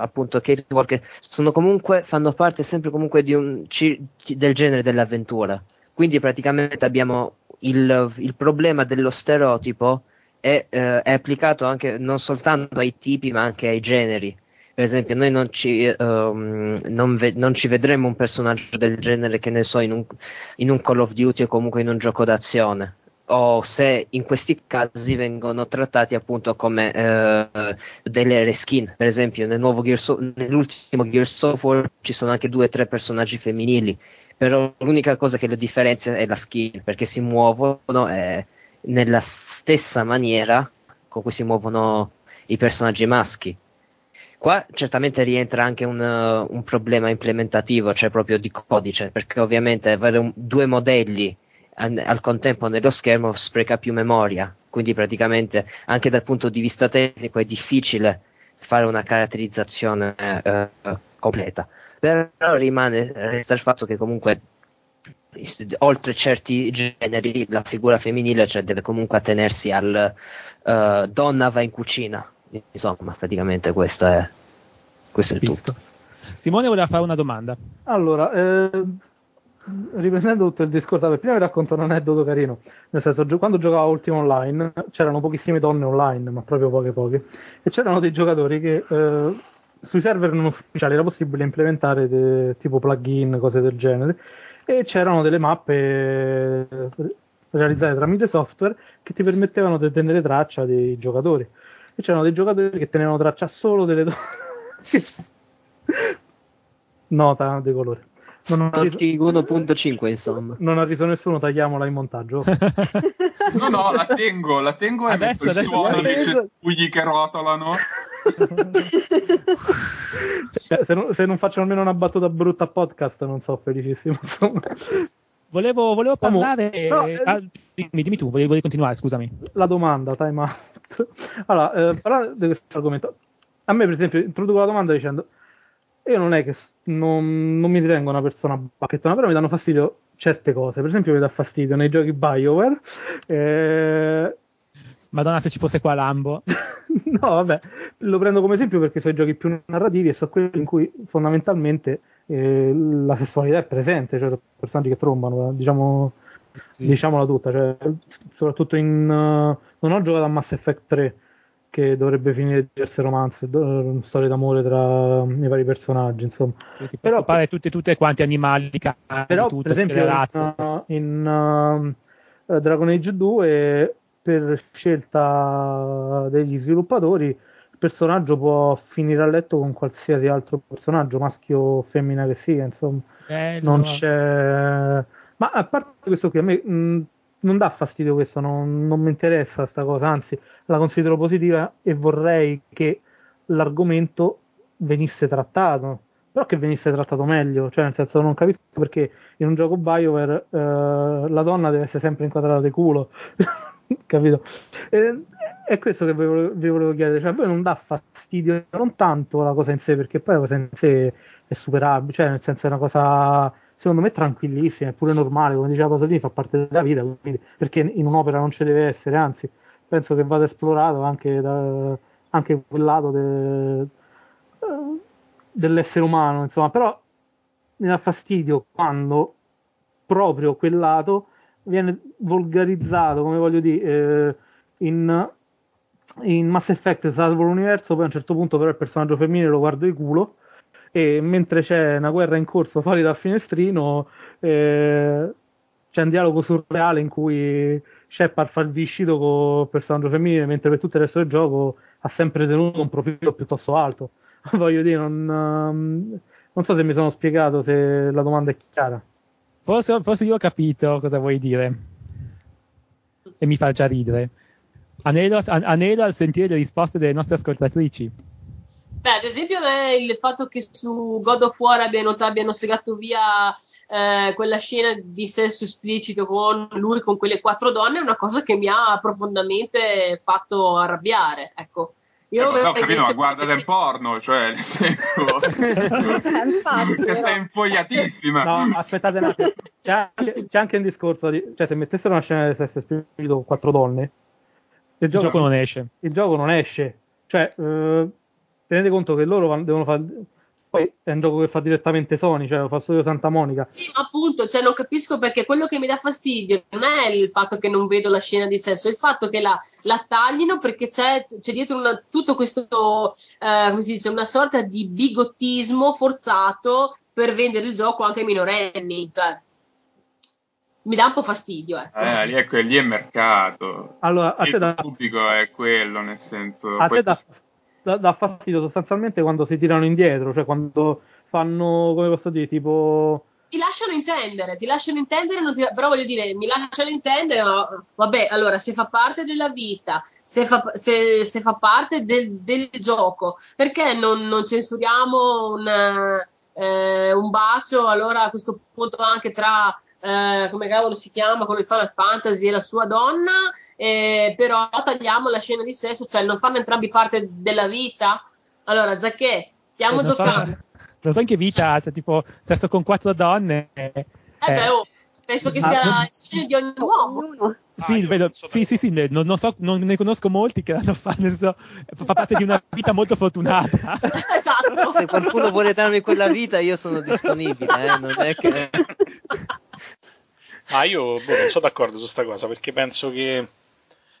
appunto Kate Walker, sono comunque, fanno parte sempre comunque di un, ci- del genere dell'avventura. Quindi praticamente abbiamo il, il problema dello stereotipo è, eh, è, applicato anche non soltanto ai tipi ma anche ai generi. Per esempio, noi non ci, um, non ve- non ci vedremo un personaggio del genere, che ne so, in un, in un Call of Duty o comunque in un gioco d'azione o se in questi casi vengono trattati appunto come eh, delle reskin. Per esempio, nel Gears nell'ultimo Gears of War ci sono anche due o tre personaggi femminili, però l'unica cosa che le differenzia è la skin, perché si muovono e nella stessa maniera con cui si muovono i personaggi maschi. Qua certamente rientra anche un, uh, un problema implementativo, cioè proprio di codice, perché ovviamente avere un, due modelli an, al contempo nello schermo spreca più memoria, quindi praticamente anche dal punto di vista tecnico è difficile fare una caratterizzazione uh, completa. Però rimane, resta il fatto che comunque oltre certi generi, la figura femminile cioè, deve comunque attenersi al uh, donna va in cucina. Insomma, praticamente questo è, questo è tutto. Simone voleva fare una domanda. Allora, eh, riprendendo tutto il discorso, prima vi racconto un aneddoto carino. Nel senso, quando giocavo a Ultima Online c'erano pochissime donne online, ma proprio poche poche, e c'erano dei giocatori che eh, sui server non ufficiali era possibile implementare de, tipo plugin, cose del genere e c'erano delle mappe eh, realizzate tramite software che ti permettevano di tenere traccia dei giocatori e c'erano dei giocatori che tenevano traccia solo delle donne nota di colore non ha riso... 1.5 insomma non ha riso nessuno tagliamola in montaggio no no la tengo la tengo e adesso, metto il suono dei cespugli che rotolano cioè, se, non, se, non, faccio almeno una battuta brutta a podcast, non so, felicissimo. Volevo, volevo parlare. No, eh, ah, dimmi, dimmi, tu, volevi, volevi, continuare, scusami. La domanda, time out. Allora, eh, parlando di questo argomento, a me, per esempio, introduco la domanda dicendo: Io non è che non, non mi ritengo una persona bacchettona, però mi danno fastidio certe cose. Per esempio, mi dà fastidio nei giochi BioWare. Eh, Madonna, se ci fosse qua Lambo. no, vabbè, lo prendo come esempio perché sono i giochi più narrativi e sono quelli in cui fondamentalmente eh, la sessualità è presente, cioè personaggi che trombano, diciamo, sì. diciamola tutta, cioè, soprattutto in... Uh, non ho giocato a Mass Effect 3, che dovrebbe finire diverse romanze, do, storie d'amore tra i vari personaggi, insomma. Sì, però pare tutte, tutte quanti animali, cani, però, tutto, per esempio, in, in uh, Dragon Age 2, per scelta degli sviluppatori, il personaggio può finire a letto con qualsiasi altro personaggio, maschio o femmina che sia, insomma. Bello. Non c'è... Ma a parte questo qui, a me mh, non dà fastidio questo, non, non mi interessa questa cosa, anzi la considero positiva e vorrei che l'argomento venisse trattato, però che venisse trattato meglio, cioè nel senso non capisco perché in un gioco BioWare eh, la donna deve essere sempre inquadrata di culo, capito? E, è questo che vi volevo, vi volevo chiedere, cioè a voi non dà fastidio non tanto la cosa in sé, perché poi la cosa in sé è superabile, cioè nel senso è una cosa secondo me tranquillissima, è pure normale, come diceva Pasolini, fa parte della vita, quindi, perché in un'opera non ci deve essere, anzi, penso che vada esplorato anche, da, anche quel lato de, dell'essere umano, insomma, però mi dà fastidio quando proprio quel lato viene volgarizzato, come voglio dire, eh, in, in Mass Effect salvo l'universo, poi a un certo punto però il personaggio femminile lo guardo di culo e mentre c'è una guerra in corso fuori dal finestrino eh, c'è un dialogo surreale in cui Shepard fa il viscito con il personaggio femminile mentre per tutto il resto del gioco ha sempre tenuto un profilo piuttosto alto. Voglio dire non, um, non so se mi sono spiegato se la domanda è chiara. Forse, forse io ho capito cosa vuoi dire. E mi fa già ridere. Anelo, anelo a sentire le risposte delle nostre ascoltatrici Beh, ad esempio, il fatto che su God of War abbiano, abbiano segato via eh, quella scena di sesso esplicito con lui, con quelle quattro donne, è una cosa che mi ha profondamente fatto arrabbiare. Ecco. Io eh, ho capito, ma guarda del porno, cioè nel senso che stai infogliatissima. No, aspettate un attimo, c'è, c'è, anche un discorso di, cioè se mettessero una scena di sesso esplicito con quattro donne, il gioco, il gioco non esce. Il gioco non esce. Cioè, eh, tenete conto che loro devono fare poi è un gioco che fa direttamente Sony, cioè lo fa solo Santa Monica. Sì, ma appunto, cioè non capisco perché quello che mi dà fastidio non è il fatto che non vedo la scena di sesso, è il fatto che la, la taglino perché c'è, c'è dietro una, tutto questo, eh, come si dice, una sorta di bigottismo forzato per vendere il gioco anche ai minorenni. Cioè, mi dà un po' fastidio. Ecco. Eh, lì, è, lì è mercato. Allora, il pubblico è quello, nel senso. A poi... te dà dà, fastidio sostanzialmente quando si tirano indietro, cioè quando fanno, come posso dire, tipo ti lasciano intendere, ti lasciano intendere, ti... però voglio dire, mi lasciano intendere, ma vabbè, allora se fa parte della vita, se fa, se, se fa parte del, del, gioco, perché non, non censuriamo un, eh, un, bacio allora a questo punto anche tra, eh, come cavolo si chiama, quello di Final Fantasy e la sua donna, eh, però tagliamo la scena di sesso, cioè non fanno entrambi parte della vita. Allora, che stiamo eh, giocando. So, non so in che vita, cioè tipo sesso con quattro donne. Eh, beh, oh, penso che sia non... il sogno di ogni uomo. Sì, ah, vedo, sì, sì, sì, non, non, so, non, ne conosco molti che l'hanno fatto, so, fa parte di una vita molto fortunata. esatto. Se qualcuno vuole darmi quella vita, io sono disponibile, eh, non è che... Ma io boh, non sono d'accordo su questa cosa perché penso che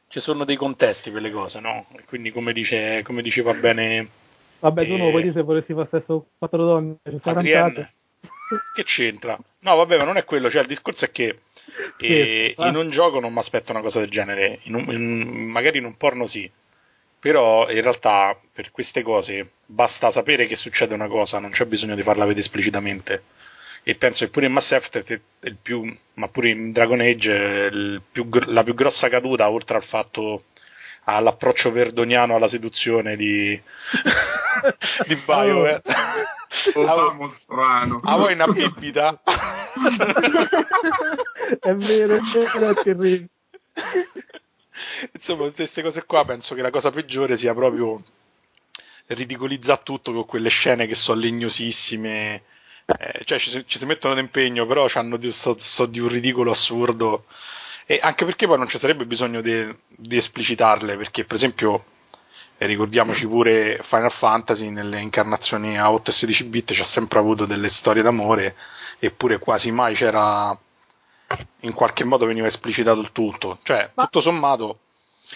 ci sono dei contesti per le cose, no? Quindi come, dice, come diceva bene... Vabbè, tu eh, non vuoi dire se volessi fare stesso quattro donne, Adrienne, che c'entra? No, vabbè, ma non è quello, cioè il discorso è che eh, in un gioco non mi aspetto una cosa del genere, in un, in, magari in un porno sì, però in realtà per queste cose basta sapere che succede una cosa, non c'è bisogno di farla vedere esplicitamente e penso che pure in Mass Effect più, ma pure in Dragon Age più, la più grossa caduta oltre al fatto all'approccio verdoniano alla seduzione di, di BioWare oh, strano. a voi una bibita? È vero è vero è terribile. Insomma tutte queste cose qua penso che la cosa peggiore sia proprio ridicolizzare tutto con quelle scene che sono legnosissime eh, cioè ci, ci, si mettono d'impegno, però hanno di, so, so di un ridicolo assurdo. E anche perché poi non ci sarebbe bisogno di, esplicitarle, perché per esempio eh, ricordiamoci pure Final Fantasy nelle incarnazioni a 8 e 16 bit ci ha sempre avuto delle storie d'amore, eppure quasi mai c'era in qualche modo veniva esplicitato il tutto. Cioè, Ma... tutto sommato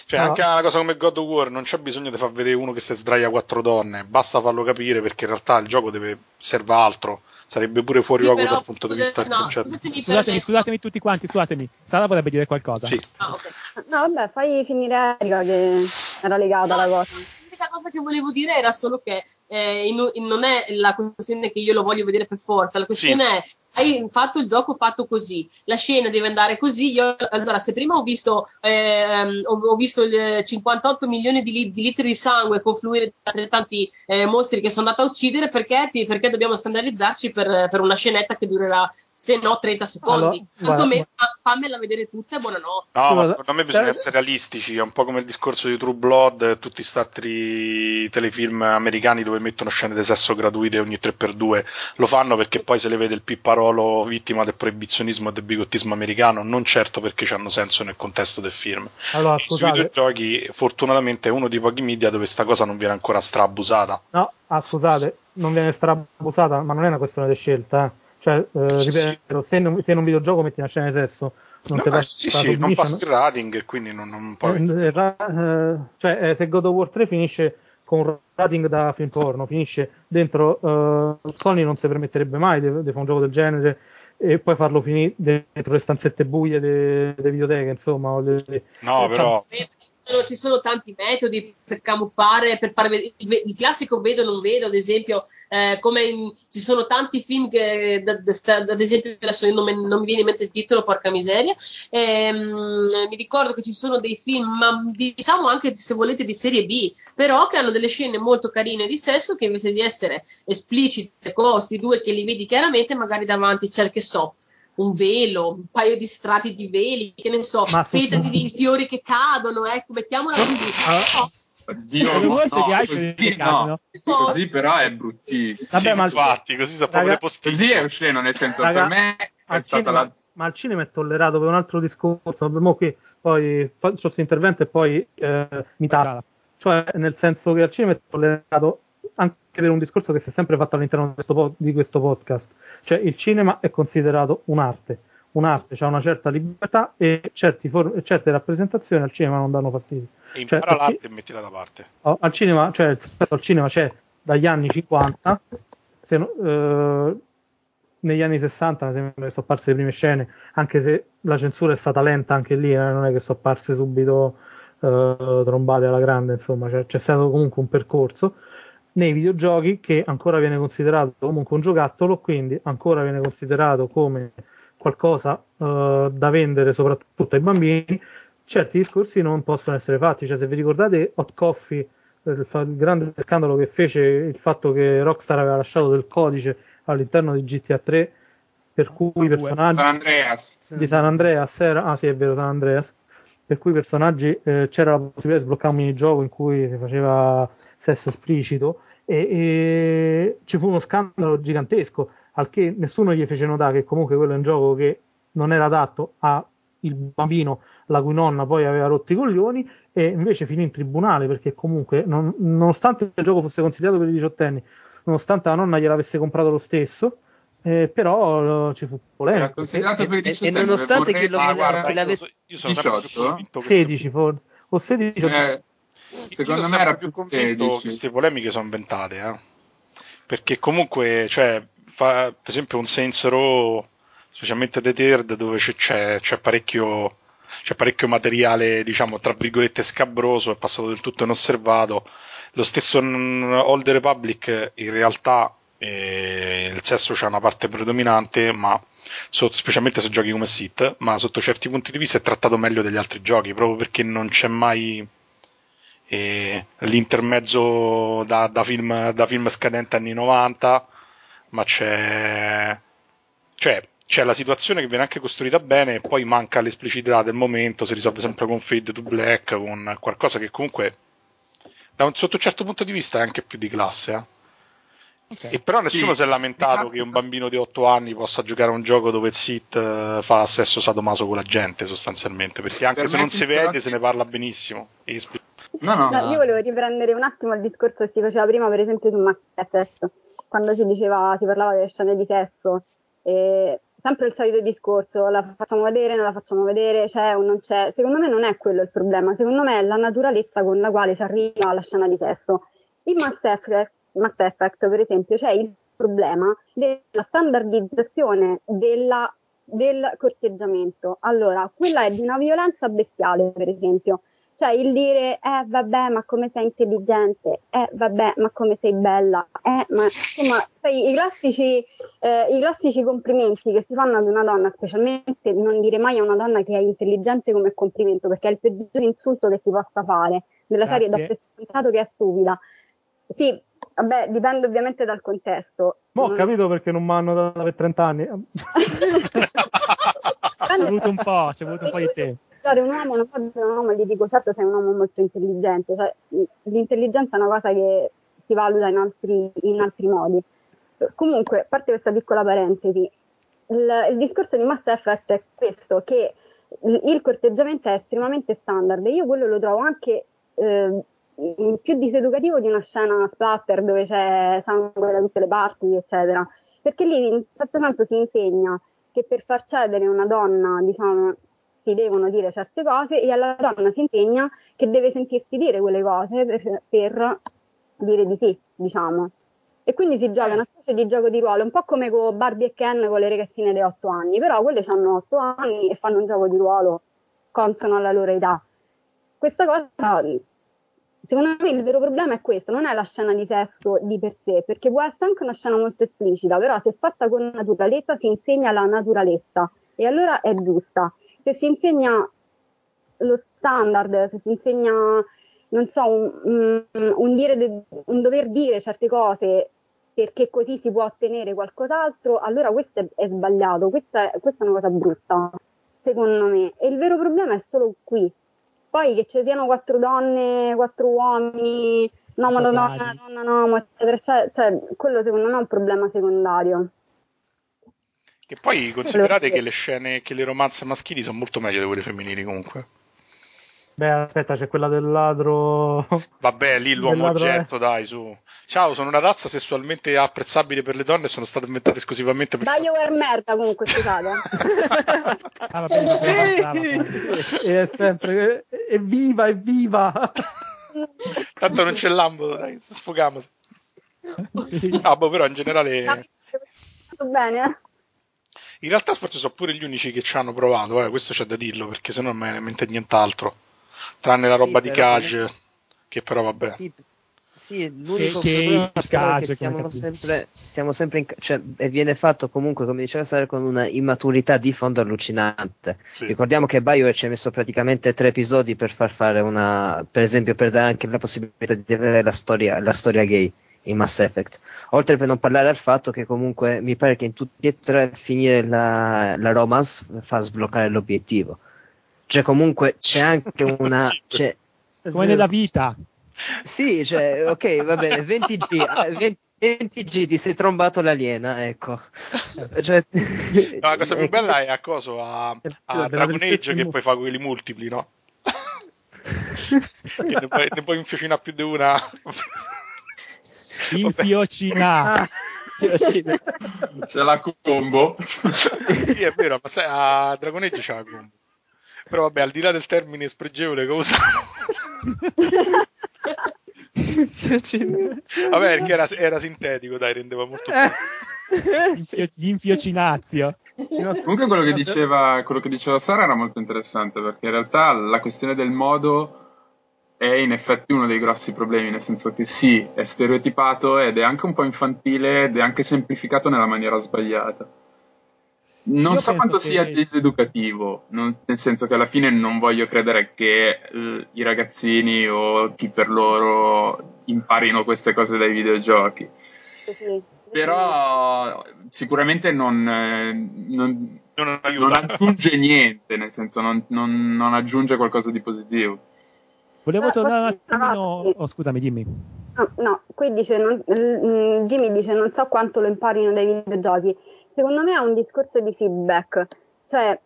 Cioè, no. anche una cosa come God of War non c'è bisogno di far vedere uno che si sdraia quattro donne, basta farlo capire perché in realtà il gioco deve serve altro. Sarebbe pure fuori sì, luogo dal punto di vista no, scusatemi, scusatemi, scusatemi, tutti quanti, scusatemi. Sara vorrebbe dire qualcosa. Sì. Ah, okay. No, vabbè, fai finire Erika che era legata alla cosa l'unica cosa che volevo dire era solo che eh, in, in, non è la questione che io lo voglio vedere per forza, la questione sì. è hai fatto il gioco fatto così, la scena deve andare così. Io, allora, se prima ho visto, eh, ho, ho visto 58 milioni di, di, litri di sangue confluire da altrettanti eh, mostri che sono andati a uccidere, perché, ti, perché dobbiamo scandalizzarci per, per, una scenetta che durerà, se no, 30 secondi? Allora, me, fammela vedere tutta e buonanotte. No, ma secondo me bisogna essere realistici. È un po' come il discorso di True Blood, tutti questi altri telefilm americani dove mettono scene di sesso gratuite ogni 3x2. Lo fanno perché poi se le vede il pipparo Barolo vittima del proibizionismo e del bigottismo americano, non certo perché hanno senso nel contesto del film. Allora, e sui videogiochi, fortunatamente, è uno dei pochi media dove questa cosa non viene ancora strabusata. No, ah, scusate, non viene strabusata, ma non è una questione di scelta. Eh. Cioè, eh, sì, ripeto, sì. Se, in, se, in, un videogioco metti una scena di sesso, non no, eh, sì, sì, non passi il rating, quindi non, non puoi. Eh, eh, cioè, eh, se God of War 3 finisce con un rating da film porno, finisce dentro uh, Sony non si permetterebbe mai di, fare un gioco del genere e poi farlo finire dentro le stanzette buie delle de videoteche, insomma. Le, no, però... Sono, ci sono, tanti metodi per camuffare, per fare il, il classico vedo non vedo, ad esempio eh, come in, ci sono tanti film che, da, da, ad esempio, adesso non, non, mi viene in mente il titolo, porca miseria, ehm, mi ricordo che ci sono dei film, ma diciamo anche se volete di serie B, però che hanno delle scene molto carine di sesso che invece di essere esplicite, costi due che li vedi chiaramente, magari davanti c'è che so, un velo, un paio di strati di veli, che ne so, petali di fiori che cadono, ecco, mettiamola così. Ah. Oh, Dio, no, no, così, no. così però è bruttissimo. Vabbè, ma infatti, così sappiamo postissimo. Così è osceno, nel senso, Raga, per me è stata cinema, la... Ma al cinema è tollerato per un altro discorso, mo qui poi faccio questo intervento e poi eh, mi tappa. Cioè, nel senso che al cinema è tollerato anche per un discorso che si è sempre fatto all'interno di questo, di questo podcast. Cioè, il cinema è considerato un'arte un'arte, c'è una certa libertà e for- certe rappresentazioni al cinema non danno fastidio. E impara cioè, l'arte ci- e mettila da parte. Oh, al cinema, cioè, al cinema c'è dagli anni 50, se eh, negli anni 60 mi sembra che sono apparse le prime scene, anche se la censura è stata lenta anche lì, eh, non è che sono apparse subito eh, trombate alla grande, insomma, cioè, c'è stato comunque un percorso nei videogiochi che ancora viene considerato comunque un giocattolo, quindi ancora viene considerato come qualcosa uh, da vendere soprattutto ai bambini, certi discorsi non possono essere fatti. Cioè, se vi ricordate Hot Coffee, eh, il, il, grande scandalo che fece il fatto che Rockstar aveva lasciato del codice all'interno di GTA 3 per cui i personaggi San Andreas. di San Andreas era, ah sì è vero San Andreas per cui i personaggi eh, c'era la possibilità di sbloccare un minigioco in cui si faceva sesso esplicito e, e ci fu uno scandalo gigantesco al che nessuno gli fece notare che comunque quello è un gioco che non era adatto al bambino la cui nonna poi aveva rotto i coglioni e invece finì in tribunale perché comunque non, nonostante il gioco fosse consigliato per i diciottenni nonostante la nonna gliel'avesse comprato lo stesso eh, però ci fu polemica. Era considerato per i diciottenni e, nonostante che, lo, ah, che l'avesse io sono 18 16 forse. O 16 eh, secondo me era più convinto che queste polemiche sono inventate eh? perché comunque cioè fa, per esempio un Saints Row, specialmente The Third, dove c'è, c'è, parecchio, c'è parecchio materiale, diciamo, tra virgolette scabroso, è passato del tutto inosservato. Lo stesso Old Republic, in realtà, eh, il sesso c'è una parte predominante, ma so, specialmente se giochi come Sith, ma sotto certi punti di vista è trattato meglio degli altri giochi, proprio perché non c'è mai eh, l'intermezzo da, da, film, da film scadente anni 90 ma c'è cioè c'è la situazione che viene anche costruita bene e poi manca l'esplicità del momento, si risolve sempre con fade to black, con qualcosa che comunque da un, sotto un certo punto di vista è anche più di classe. Eh? Okay. E però nessuno sì, si è lamentato che un bambino di 8 anni possa giocare a un gioco dove il Sith uh, fa sesso sadomaso con la gente sostanzialmente, perché anche per se non si vede se ne parla benissimo. No, no, no, io volevo riprendere un attimo il discorso che si faceva prima, per esempio, su Effect quando si diceva, si parlava delle scene di sesso, e sempre il solito discorso, la facciamo vedere, non la facciamo vedere, c'è o non c'è. Secondo me non è quello il problema, secondo me è la naturalezza con la quale si arriva alla scena di sesso. In Mass Effect, Mass Effect per esempio, c'è il problema della standardizzazione della, del corteggiamento. Allora, quella è di una violenza bestiale, per esempio. Cioè il dire, eh vabbè, ma come sei intelligente, eh vabbè, ma come sei bella, eh, ma insomma, sai, i classici, eh, i classici complimenti che si fanno ad una donna, specialmente non dire mai a una donna che è intelligente come complimento, perché è il peggior insulto che si possa fare, nella serie da scontato che è stupida. Sì, vabbè, dipende ovviamente dal contesto. Ma ho capito perché non mi hanno dato per 30 anni. ci è voluto un po', ci è voluto un po' di tempo un uomo, non un uomo, gli dico certo sei un uomo molto intelligente, cioè, l'intelligenza è una cosa che si valuta in altri, in altri modi. Comunque, a parte questa piccola parentesi, il, il discorso di Mass Effect è questo, che il, il corteggiamento è estremamente standard e io quello lo trovo anche eh, più diseducativo di una scena splatter dove c'è sangue da tutte le parti, eccetera. Perché lì in un certo senso si insegna che per far cedere una donna, diciamo, si devono dire certe cose e alla donna si insegna che deve sentirsi dire quelle cose per, per dire di sì, diciamo. E quindi si gioca una specie di gioco di ruolo, un po' come con Barbie e Ken con le ragazzine di 8 anni, però quelle hanno 8 anni e fanno un gioco di ruolo consono alla loro età. Questa cosa, secondo me il vero problema è questo, non è la scena di sesso di per sé, perché può essere anche una scena molto esplicita, però se fatta con naturalezza si insegna la naturalezza e allora è giusta se si insegna lo standard, se si insegna, non so, un, un, dire, un dover dire certe cose perché così si può ottenere qualcos'altro, allora questo è, è sbagliato, questa è, questa è, una cosa brutta, secondo me. E il vero problema è solo qui. Poi che ci siano quattro donne, quattro uomini, no, ma donna, donna, no, eccetera, eccetera, cioè, quello secondo me è un problema secondario. Che poi considerate che le scene, che le romanze maschili sono molto meglio di quelle femminili comunque. Beh, aspetta, c'è quella del ladro. Vabbè, lì l'uomo oggetto, dai, su. Ciao, sono una razza sessualmente apprezzabile per le donne e sono state inventate esclusivamente per. BioWare merda, comunque, scusate. ah, vabbè, sì. è sempre. Evviva, evviva! Tanto non c'è l'ambo, dai, sfogiamo. Ah, boh, però in generale. Va bene, eh. In realtà forse sono pure gli unici che ci hanno provato, eh, questo c'è da dirlo, perché se no non me ne mente nient'altro. Tranne la roba sì, di Cage, che però vabbè. Sì, sì l'unico che, problema che è che siamo sempre, siamo sempre in, cioè, e viene fatto comunque, come diceva Sara, con una immaturità di fondo allucinante. Sì. Ricordiamo che BioWare ci ha messo praticamente tre episodi per far fare una, per esempio, per dare anche la possibilità di avere la storia, la storia gay in Mass Effect. Oltre per non parlare al fatto che comunque mi pare che in tutti e tre finire la, la romance fa sbloccare l'obiettivo. Cioè comunque c'è anche una... C'è, Come nella vita. Sì, cioè, ok, va bene, 20G, 20, 20G ti sei trombato l'aliena, ecco. Cioè, no, la cosa più bella è a coso, a, a Dragon Age che poi fa quelli multipli, no? che ne puoi, ne puoi infiocinare più di una Infiocina. C'è la combo. sì, è vero, ma sai, a Dragon Age c'è la combo. Però vabbè, al di là del termine spregevole che usavo. vabbè, perché era, era, sintetico, dai, rendeva molto più. Gli infiocinazio. Comunque quello che, diceva, quello che diceva Sara era molto interessante perché in realtà la questione del modo è in effetti uno dei grossi problemi, nel senso che sì, è stereotipato ed è anche un po' infantile ed è anche semplificato nella maniera sbagliata. Non Io so quanto che... sia diseducativo, non, nel senso che alla fine non voglio credere che eh, i ragazzini o chi per loro imparino queste cose dai videogiochi. Sì. Però sicuramente non, eh, non, non, non aggiunge niente, nel senso non, non aggiunge qualcosa di positivo. Volevo no, tornare un attimino. Oh, scusami, dimmi. No, no qui dice, non, mm, Jimmy dice non so quanto lo imparino dai videogiochi. Secondo me è un discorso di feedback. Cioè,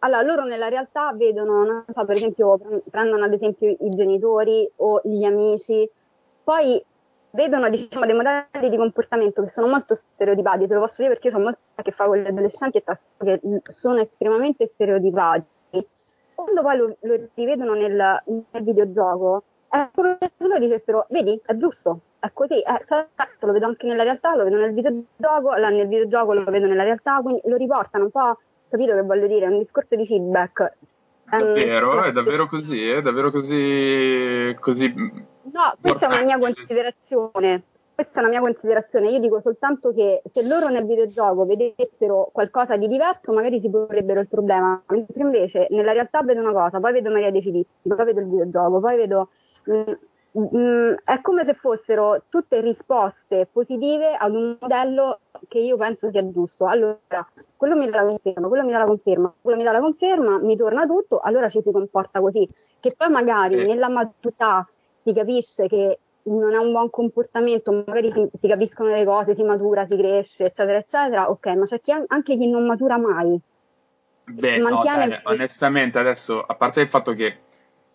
allora, loro nella realtà vedono, non so, per esempio, prendono ad esempio i genitori o gli amici, poi vedono diciamo, dei modelli di comportamento che sono molto stereotipati, te lo posso dire perché io ho molto a che fare con gli adolescenti e che sono estremamente stereotipati. Quando poi lo, lo rivedono nel, nel, videogioco, è come se loro dicessero, vedi, è giusto, è così, eh, cioè, lo vedo anche nella realtà, lo vedo nel videogioco, nel videogioco lo vedo nella realtà, quindi lo riportano un po', capito che voglio dire, è un discorso di feedback. Davvero? È davvero così? È davvero così... così no, questa è una mia considerazione. Questa è una mia considerazione. Io dico soltanto che se loro nel videogioco vedessero qualcosa di diverso, magari si porrebbero il problema. Mentre invece nella realtà vedo una cosa, poi vedo Maria De Filippi, poi vedo il videogioco, poi vedo... Mh, mm, Mm, è come se fossero tutte risposte positive ad un modello che io penso sia giusto. Allora, quello mi dà la conferma, quello mi dà la conferma, quello mi dà la conferma, mi torna tutto, allora ci si comporta così. Che poi magari eh. nella maturità si capisce che non è un buon comportamento, magari si, si, capiscono le cose, si matura, si cresce, eccetera, eccetera, ok, ma c'è chi, anche chi non matura mai. Beh, no, dai, onestamente adesso, a parte il fatto che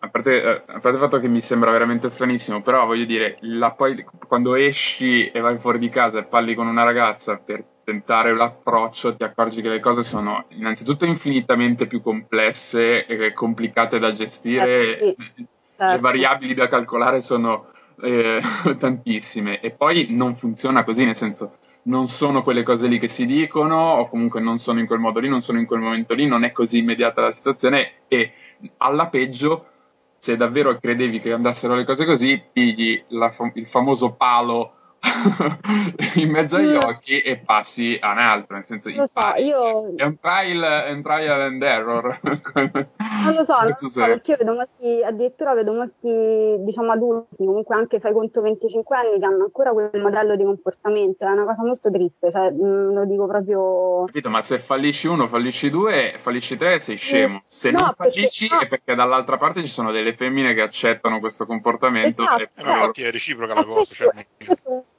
a parte, eh, a parte, il fatto che mi sembra veramente stranissimo, però voglio dire, la, poi, quando esci e vai fuori di casa e parli con una ragazza per tentare l'approccio, ti accorgi che le cose sono innanzitutto infinitamente più complesse e complicate da gestire, eh, sì, certo. le variabili da calcolare sono eh, tantissime. E poi non funziona così, nel senso non sono quelle cose lì che si dicono o comunque non sono in quel modo lì, non sono in quel momento lì, non è così immediata la situazione e alla peggio se davvero credevi che andassero le cose così, pigli la, il famoso palo in mezzo agli mm. occhi e passi a un altro, nel senso lo so, io... è, un trial, è un trial and error. non lo so, non so perché io vedo molti, addirittura vedo molti diciamo adulti, comunque anche fai conto 25 anni che hanno ancora quel modello di comportamento, è una cosa molto triste, cioè, mh, lo dico proprio... Capito, ma se fallisci uno, fallisci due, fallisci tre, sei scemo. Se no, non fallisci perché, no. è perché dall'altra parte ci sono delle femmine che accettano questo comportamento. Esatto, e però... infatti è reciproca la cosa. Cioè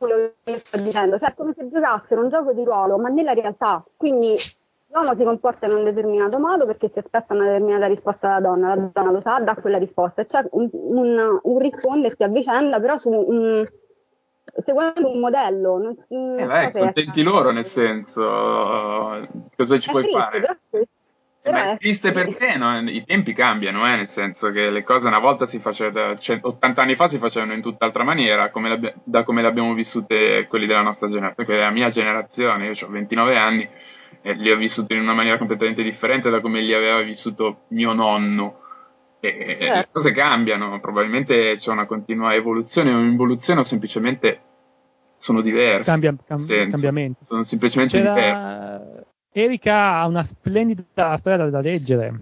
quello che sto dicendo, cioè è come se giocassero un gioco di ruolo, ma nella realtà. Quindi l'uomo si comporta in un determinato modo perché si aspetta una determinata risposta dalla donna, la donna lo sa, dà quella risposta, c'è un, un, un rispondersi a vicenda, però su un, seguendo un modello. Non, non eh, beh, contenti loro, nel senso, cosa ci è puoi triste, fare? Eh, è triste perché no? i tempi cambiano, eh? nel senso che le cose una volta si facevano, cioè, 80 anni fa si facevano in tutt'altra maniera, come da come le abbiamo vissute quelli della nostra generazione, quelli della mia generazione, io ho 29 anni e li ho vissuti in una maniera completamente differente da come li aveva vissuto mio nonno. E, certo. Le cose cambiano, probabilmente c'è una continua evoluzione o involuzione o semplicemente sono diverse. Cambia, cam- cambiamento. Sono semplicemente C'era... diverse Erika ha una splendida storia da, leggere.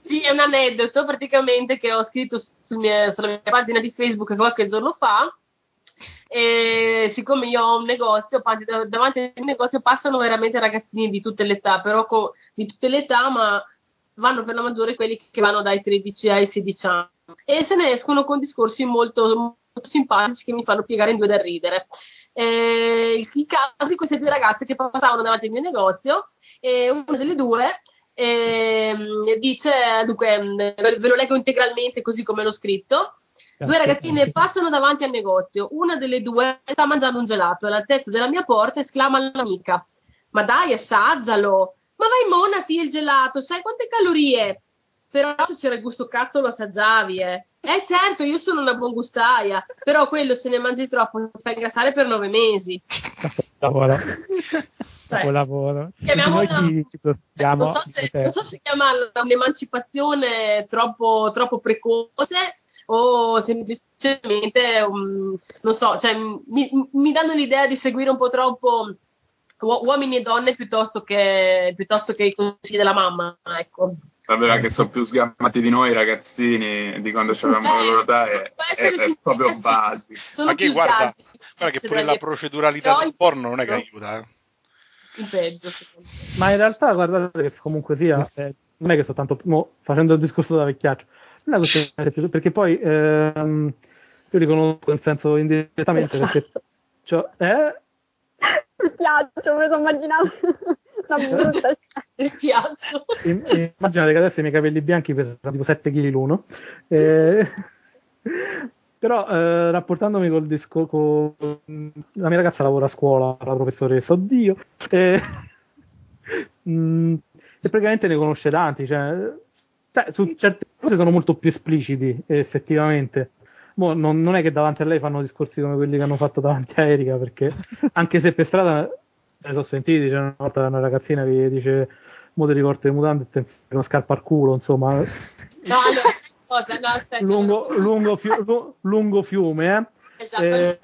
Sì, è un aneddoto praticamente che ho scritto sul mie, sulla mia pagina di Facebook qualche giorno fa. E siccome io ho un negozio, davanti al negozio passano veramente ragazzini di tutte le età, però co- di tutte le età, ma vanno per la maggiore quelli che vanno dai 13 ai 16 anni. E se ne escono con discorsi molto, molto simpatici che mi fanno piegare in due da ridere eh, il caso di queste due ragazze che passavano davanti al mio negozio e una delle due eh, dice, dunque ve lo leggo integralmente così come l'ho scritto, Due ragazzine passano davanti al negozio. Una delle due sta mangiando un gelato all'altezza della mia porta esclama all'amica: Ma dai, assaggialo! Ma vai, monati il gelato, sai quante calorie? Però se c'era il gusto cazzo lo assaggiavi, eh. Eh certo, io sono una buon gustaia, però quello se ne mangi troppo ti fa ingrassare per nove mesi. Lavoro. Cioè, lavoro. Noi ci, ci non, so se, non so se chiamarla un'emancipazione troppo, troppo precoce o semplicemente, um, non so, cioè, mi, mi danno l'idea di seguire un po' troppo uomini e donne piuttosto che, piuttosto che i consigli della mamma, ecco. Vabbè, che sono più sgammati di noi ragazzini di quando avevamo eh, la loro età è, è, è proprio basico. Ma che guarda, guarda che pure la proceduralità del porno non è che aiuta. Eh. In peggio, Ma in realtà guardate che comunque sia, non è che sto tanto mo, facendo il discorso da vecchiaccio, non è questione più, perché poi ehm, io riconosco nel senso indirettamente perché cioè, eh, il lo immaginavo una brutta il ghiaccio. Immaginate che adesso i miei capelli bianchi pesano tipo 7 kg l'uno. Eh, Però eh, rapportandomi col disco, con... la mia ragazza lavora a scuola, la professoressa, oddio, e, mm, e praticamente ne conosce tanti, cioè, cioè, su certe cose sono molto più espliciti, effettivamente. Mo, non, non, è che davanti a lei fanno discorsi come quelli che hanno fatto davanti a Erika, perché anche se per strada ne sono sentiti, c'è una volta una ragazzina che dice mo ti ricordi le mutande e ti uno scarpa al culo, insomma. No, allora, cosa? No, aspetta, lungo, lungo, fiu- lungo, fiume, eh? Esatto. Eh,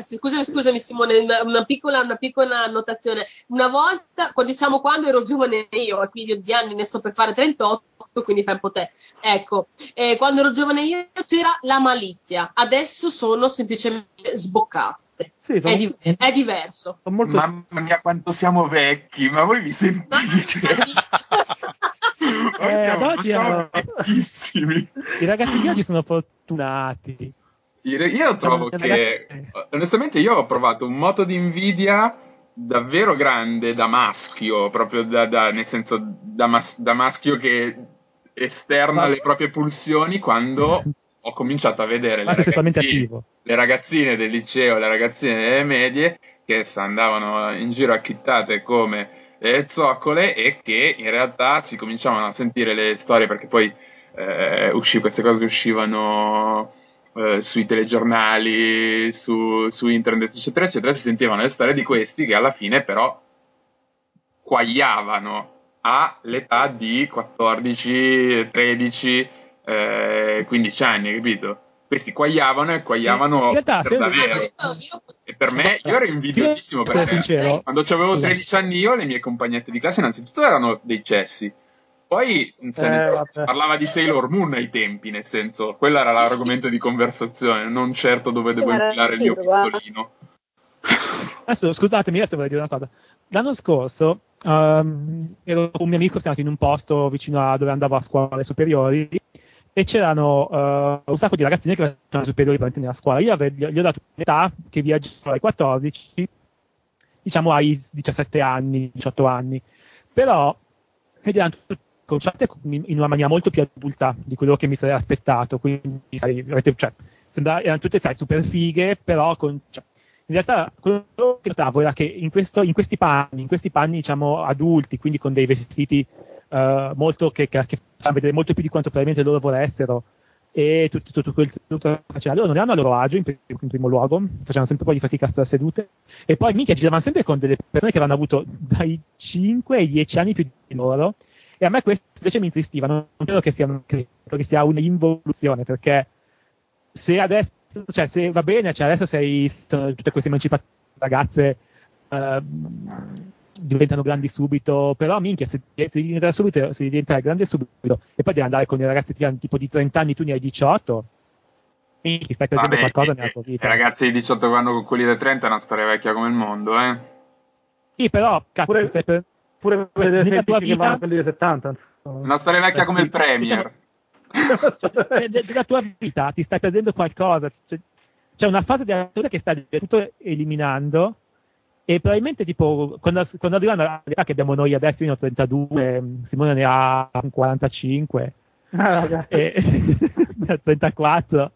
scusami, scusami Simone, una piccola, una piccola annotazione. Una volta, diciamo quando ero giovane io, quindi di anni ne sto per fare 38, quindi fai un po' te. Ecco, eh, quando ero giovane io c'era la malizia, adesso sono semplicemente sboccate. Sì, sono... è, di- è, diverso. Molto... Mamma mia, quanto siamo vecchi, ma voi vi sentite? eh, siamo, siamo vecchissimi. I ragazzi di oggi sono fortunati. Io trovo che, onestamente, io ho provato un moto di invidia davvero grande da maschio, proprio da, da, nel senso da, mas- da, maschio che esterna le proprie pulsioni quando ho cominciato a vedere le ragazzine, le ragazzine, del liceo, le ragazzine delle medie che andavano in giro acchittate come le zoccole e che in realtà si cominciavano a sentire le storie perché poi eh, uscì, queste cose uscivano eh, sui telegiornali, su, su, internet, eccetera, eccetera, si sentivano le storie di questi che alla fine però quagliavano all'età di 14, 13, eh, 15 anni, capito? Questi quagliavano e quagliavano realtà, per davvero. Io... E per me, io ero invidiosissimo perché sincero. quando avevo 13 anni io, le mie compagnette di classe innanzitutto erano dei cessi poi eh, si parlava di Sailor Moon ai tempi, nel senso, quello era l'argomento di conversazione, non certo dove devo infilare il mio pistolino. Adesso scusatemi, adesso voglio dire una cosa. L'anno scorso um, ero con un mio amico, siamo andati in un posto vicino a dove andavo a scuola alle superiori e c'erano uh, un sacco di ragazzine che facevano superiori per nella scuola. Io gli, gli ho dato un'età che viaggiava ai 14, diciamo ai 17 anni, 18 anni. Però erano conciate in una maniera molto più adulta di quello che mi sarei aspettato. Quindi, sai, cioè, sembra, erano tutte sai, super fighe, però con, cioè, in realtà quello che notavo era che in, questo, in, questi panni, in questi panni diciamo adulti, quindi con dei vestiti uh, molto che, che, che fanno vedere molto più di quanto probabilmente loro volessero, e tutto, tutto quel tutto facevano. Loro non erano a loro agio in, in, primo luogo, facevano sempre un po' di fatica a stare sedute, e poi minchia giravano sempre con delle persone che avevano avuto dai 5 ai 10 anni più di loro, e a me questo invece mi intristiva, non credo che sia, credo che sia un'involuzione, perché se adesso, cioè se va bene, cioè adesso sei, tutte queste emancipate ragazze uh, diventano grandi subito, però minchia, se, se diventare subito, se diventare grande subito, e poi devi andare con i ragazzi che hanno tipo di 30 anni, tu ne hai 18, minchia, stai perdendo qualcosa nella tua vita. I ragazzi di 18 che vanno con quelli di 30 è una storia vecchia come il mondo, eh? Sì, però, cazzo, pure, per, pure vedere nella tua vita, che vanno quelli di 70. Una storia vecchia come il Premier. Della tua vita ti stai perdendo qualcosa. C'è una fase della tua che stai tutto eliminando e probabilmente tipo quando, quando arrivano all'età che abbiamo noi adesso, io ne ho 32, Simone ne ha 45, ah, e, 34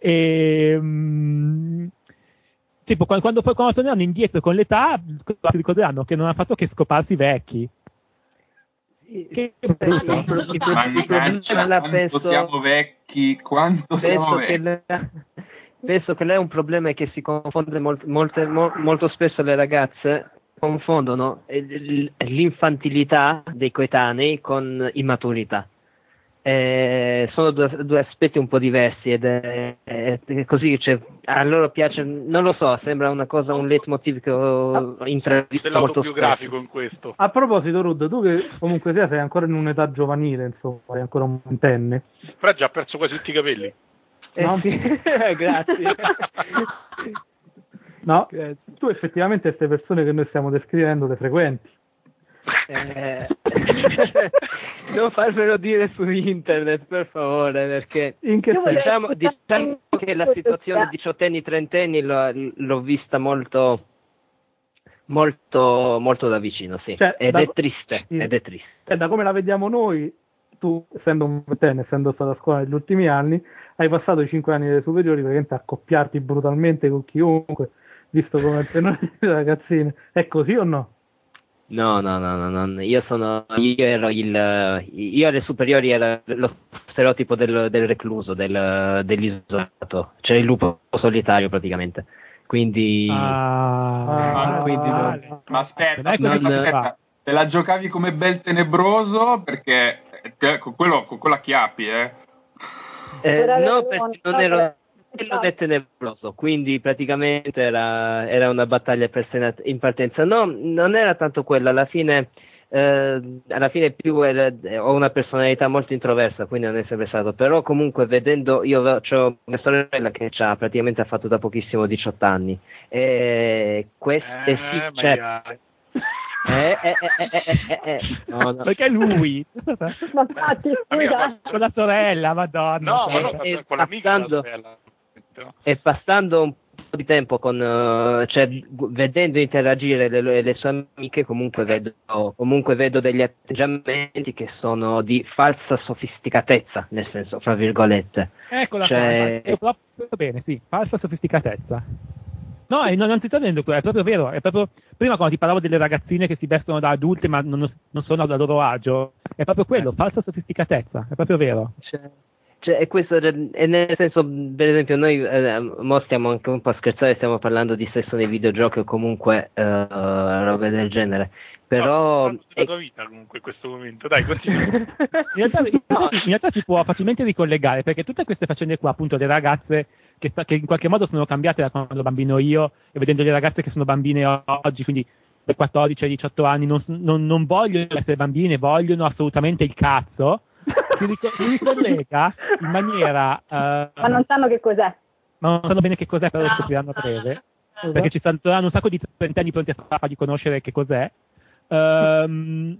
e um, tipo quando, quando, quando torneranno indietro con l'età si ricorderanno che non hanno fatto che scoparsi vecchi che Mannaggia, quanto siamo vecchi quanto siamo vecchi penso che lei è un problema che si confonde molt, molte, mo, molto spesso le ragazze confondono l'infantilità dei coetanei con immaturità. Eh, sono due, due, aspetti un po' diversi ed è, è, è così, cioè, a loro piace, non lo so, sembra una cosa, un leitmotiv che ho intravisto molto biografico in questo. A proposito, Rud, tu che comunque sia sei ancora in un'età giovanile, insomma, sei ancora un ventenne. Però già perso quasi tutti i capelli. Eh, no? sì. Grazie. no, Grazie. tu effettivamente queste persone che noi stiamo descrivendo le frequenti. Eh, non farmelo dire su internet per favore perché diciamo, diciamo, che la situazione diciottenni trentenni l'ho, l'ho vista molto molto molto da vicino sì. Cioè, ed, da, è triste, sì. ed è triste cioè, da come la vediamo noi tu essendo un ventenne essendo stato a scuola negli ultimi anni hai passato i 5 anni delle superiori praticamente a accoppiarti brutalmente con chiunque, visto come tenore le ragazzine. È così o no? No, no, no, no, no, io sono, io ero il, io alle superiori ero lo stereotipo del, del recluso, del, dell'isolato, cioè il lupo solitario praticamente. Quindi, ah, ah, quindi non... ma aspetta, aspetta, aspetta, te la giocavi come bel tenebroso? Perché con quello, con quello a chiappi, eh? eh no, perché non ero quello è tenebroso, quindi praticamente era, era una battaglia per Senat in partenza. No, non era tanto quello, alla fine, eh, alla fine più era, ho una personalità molto introversa, quindi non è sempre stato, però comunque vedendo, io ho una sorella che ha praticamente ha fatto da pochissimo 18 anni, e queste eh, sì, certo. Eh, eh, eh, eh, no, no. Perché lui? ma infatti, scusa. Con la sorella, madonna. No, ma no, con l'amica della sorella no? E passando un po' di tempo con, uh, cioè, vedendo interagire le, le, sue amiche, comunque vedo, comunque vedo degli atteggiamenti che sono di falsa sofisticatezza, nel senso, fra virgolette. Eccola cioè... qua, proprio bene, sì, falsa sofisticatezza. No, non, ti sto dicendo quello, è proprio vero. È proprio, prima quando ti parlavo delle ragazzine che si vestono da adulte ma non, non sono a loro agio, è proprio quello, falsa sofisticatezza, è proprio vero. Cioè, cioè, questo è nel senso, per esempio, noi eh, mo stiamo anche un po' a scherzare, stiamo parlando di sesso nei videogiochi o comunque eh, robe del genere. Però. No, è la tua vita comunque in questo momento, dai, continua. in, realtà, in realtà si può facilmente ricollegare perché tutte queste faccende qua, appunto, le ragazze che, che, in qualche modo sono cambiate da quando ero bambino io e vedendo le ragazze che sono bambine oggi, quindi da 14 ai 18 anni, non, non, non vogliono essere bambine, vogliono assolutamente il cazzo si, ric- si ricollega in maniera... Uh, ma non sanno che cos'è. Ma non sanno bene che cos'è, però lo scopriranno a breve. Perché ci saranno un sacco di trentenni pronti a fargli conoscere che cos'è. Um,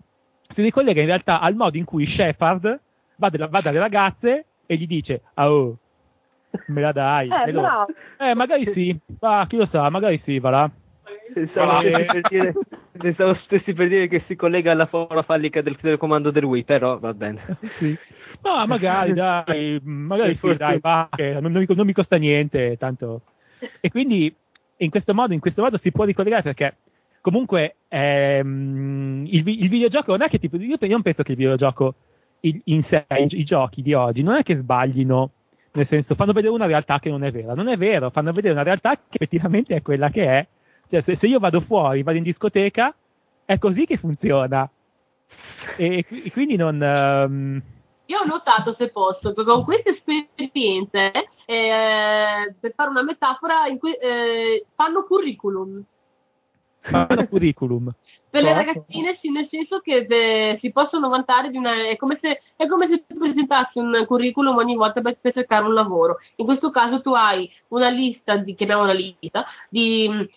si ricollega in realtà al modo in cui Shepard va, della, va dalle ragazze e gli dice oh, me la dai eh, loro, eh magari sì ah, chi lo sa magari sì va là Pensavo, per dire, pensavo stessi per dire che si collega alla forma fallica del telecomando del Wii, però va bene. Sì. No, magari dai, magari sì, dai, va, non, non, non, mi costa niente, tanto. E quindi in questo modo, in questo modo si può ricollegare perché comunque ehm, il, il, videogioco non è che tipo, io, io non penso che il videogioco il, in sé, i, i giochi di oggi, non è che sbaglino nel senso fanno vedere una realtà che non è vera, non è vero, fanno vedere una realtà che effettivamente è quella che è cioè, se, se, io vado fuori, vado in discoteca, è così che funziona. E, e quindi non. Um... Io ho notato, se posso, che con queste esperienze, eh, per fare una metafora, cui, eh, fanno curriculum. Fanno curriculum. per le ragazzine sì, nel senso che beh, si possono vantare di una... È come, se, è come se tu presentassi un curriculum ogni volta per, per cercare un lavoro. In questo caso tu hai una lista, di, chiamiamola lista, di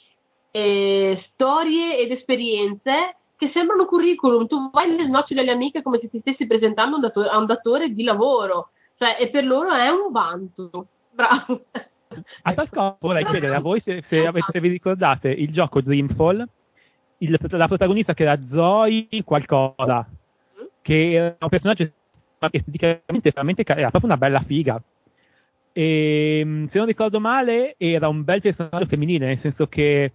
eh, storie ed esperienze che sembrano curriculum. Tu vai nel noccio delle amiche come se ti stessi presentando un datore, a un datore di lavoro, cioè, e per loro è un vanto. Bravo. A tal scopo vorrei chiedere a voi se, se, avete, se vi ricordate il gioco Dreamfall, il, la protagonista che era Zoe qualcosa, che era un personaggio esteticamente veramente era proprio una bella figa. E se non ricordo male, era un bel personaggio femminile, nel senso che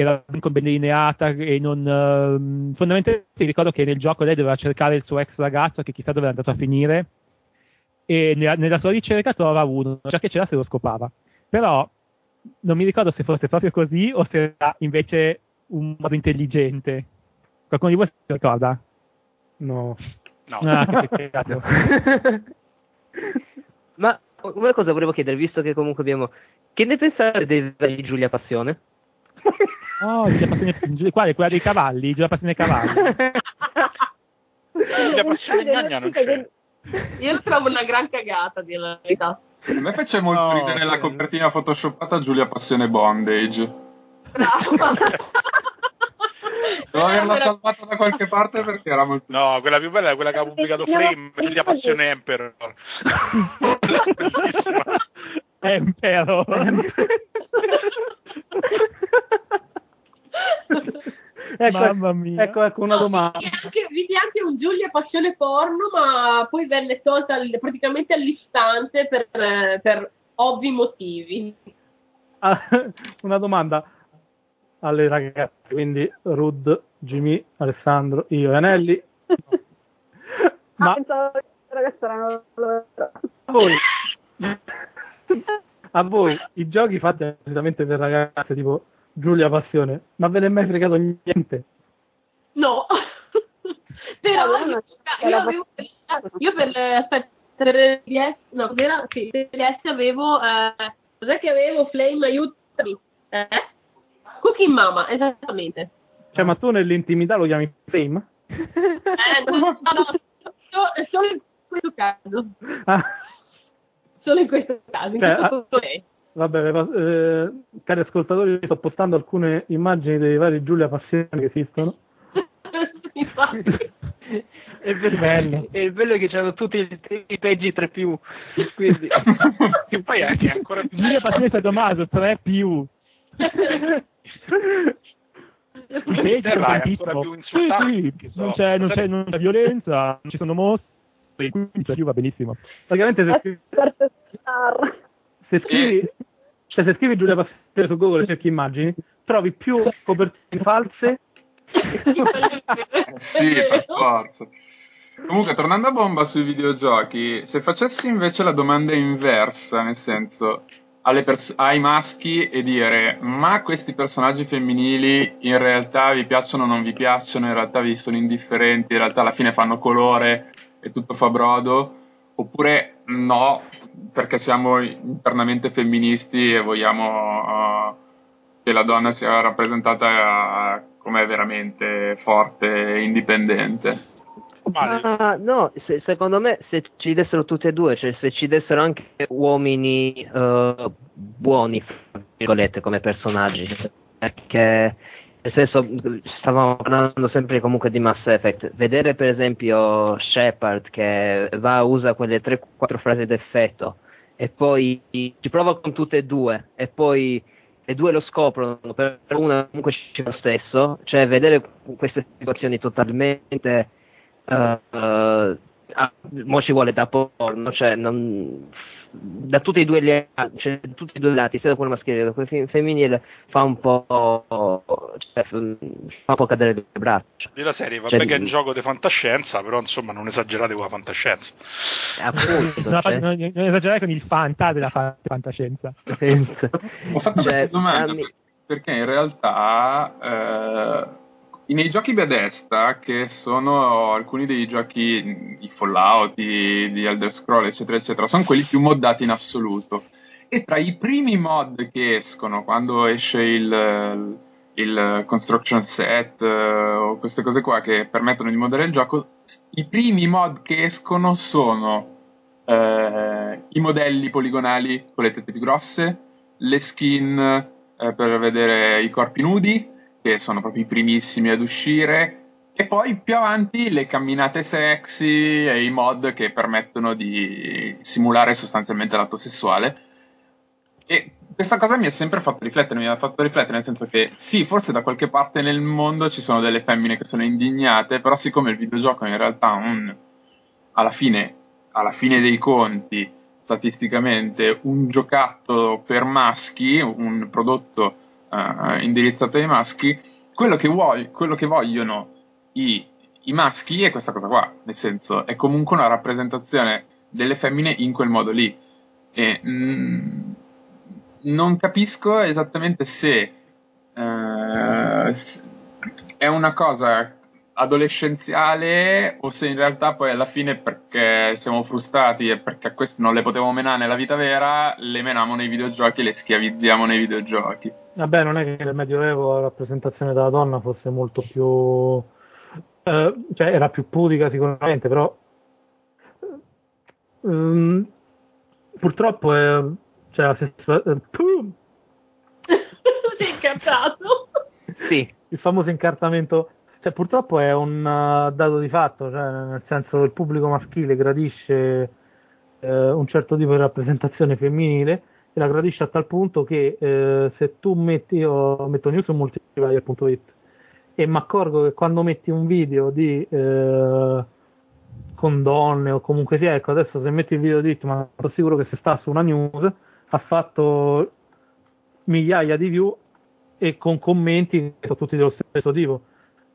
era ben delineata e non uh, fondamentalmente ricordo che nel gioco lei doveva cercare il suo ex ragazzo che chissà dove è andato a finire e nella, nella sua ricerca trova uno già che c'era se lo scopava. Però non mi ricordo se fosse proprio così o se era invece un modo intelligente. Qualcuno di voi si ricorda? no. No. Ah, che ma una cosa volevo chiedere visto che comunque abbiamo che ne pensate di Giulia Passione? Oh, Giulia Passione, quale? Quella dei cavalli? Giulia Passione cavalli? Giulia Passione Gnagna non c'è. Io lo trovo una gran cagata, di la verità. A me fece molto no, ridere la copertina photoshoppata Giulia Passione Bondage. Bravo. Devo averla salvata da qualche parte perché era molto. No, quella più bella è quella che ha pubblicato Frame, Giulia Passione Emperor. Emperor. ecco, Mamma mia. Ecco, ecco una no, domanda. Vidi anche, un Giulia Passione Porno, ma poi venne tolta praticamente all'istante per, per ovvi motivi. Ah, una domanda alle ragazze, quindi Rud, Jimmy, Alessandro, io e Anelli. ma... Ah, erano loro. A voi. a voi i giochi fatti appositamente per ragazze tipo Giulia Passione, ma ve ne è mai fregato niente? No, però io, io, avevo, io per, aspetta, per DS, no, cos'era? Sì, DS avevo, eh, cos'è che avevo? Flame, aiutami. Eh? Cooking Mama, esattamente. Cioè, ma tu nell'intimità lo chiami Flame? Eh, no, no, no, solo in questo caso. Ah solo in questo caso. In cioè, questo ah, vabbè, eh, cari ascoltatori, sto postando alcune immagini dei vari Giulia Passioni che esistono. Infatti. È bello. è bello che c'hanno tutti i, i peggi 3 più. Quindi. e poi anche ancora più. Giulia Passione e Tommaso 3 più. Peggi, vai, ancora più sì, sì. Non, c'è, non, c'è, non c'è violenza, non ci sono mostre quindi va benissimo. Praticamente se scrivi, se scrivi, cioè se scrivi Giulia Passione su Google e cerchi immagini, trovi più copertine false. sì, per forza. Comunque, tornando a bomba sui videogiochi, se facessi invece la domanda inversa, nel senso pers- ai maschi e dire ma questi personaggi femminili in realtà vi piacciono o non vi piacciono, in realtà vi sono indifferenti, in realtà alla fine fanno colore e tutto fa brodo, oppure no, perché siamo internamente femministi e vogliamo uh, che la donna sia rappresentata uh, come veramente forte e indipendente. Uh, no, se, secondo me se ci dessero tutte e due, cioè se ci dessero anche uomini uh, buoni, come personaggi, perché nel senso, stavamo parlando sempre comunque di Mass Effect. Vedere per esempio Shepard che va, usa quelle 3-4 frasi d'effetto e poi ci prova con tutte e due e poi le due lo scoprono, per una comunque c'è lo stesso, cioè vedere queste situazioni totalmente... Uh, uh, mo ci vuole da porno, cioè non, da tutti e due gli cioè, tutti e due i lati, sia da quello maschile che da quello femminile, fa un po', cioè, fa un po' cadere le braccia. Della serie, vabbè cioè, che è un gioco di fantascienza, però insomma non esagerate con la fantascienza. Appunto, no, cioè... non, non, esagerate con il fanta della fantascienza. Ho fatto questa cioè, domanda perché in realtà eh, nei giochi Bethesda, che sono alcuni dei giochi di Fallout, di, di Elder Scroll, eccetera, eccetera, sono quelli più moddati in assoluto. E tra i primi mod che escono, quando esce il, il construction set uh, o queste cose qua che permettono di moddare il gioco, i primi mod che escono sono uh, i modelli poligonali con le tette più grosse, le skin uh, per vedere i corpi nudi, che sono proprio i primissimi ad uscire, e poi più avanti le camminate sexy e i mod che permettono di simulare sostanzialmente l'atto sessuale. E questa cosa mi ha sempre fatto riflettere, mi ha fatto riflettere nel senso che sì, forse da qualche parte nel mondo ci sono delle femmine che sono indignate, però siccome il videogioco in realtà un, alla, fine, alla fine dei conti, statisticamente, un giocattolo per maschi, un prodotto uh, indirizzato ai maschi, quello che, vuoi, quello che vogliono i, i, maschi è questa cosa qua, nel senso è comunque una rappresentazione delle femmine in quel modo lì. E, mm, non capisco esattamente se, uh, se è una cosa adolescenziale o se in realtà poi alla fine perché siamo frustrati e perché a queste non le potevamo menare nella vita vera, le meniamo nei videogiochi e le schiavizziamo nei videogiochi. Vabbè, non è che nel Medioevo la rappresentazione della donna fosse molto più... Eh, cioè era più pudica sicuramente, però... Um, purtroppo è... Cioè, la stessa... Eh, Sei incantato? Sì. Il famoso incartamento cioè, purtroppo è un uh, dato di fatto, cioè, nel senso che il pubblico maschile gradisce uh, un certo tipo di rappresentazione femminile e la gradisce a tal punto che uh, se tu metti, io metto news su multiplayer.it e mi accorgo che quando metti un video di eh, con donne o comunque sia, ecco adesso se metti il video di ma sono sicuro che se sta su una news ha fatto migliaia di view e con commenti che sono tutti dello stesso tipo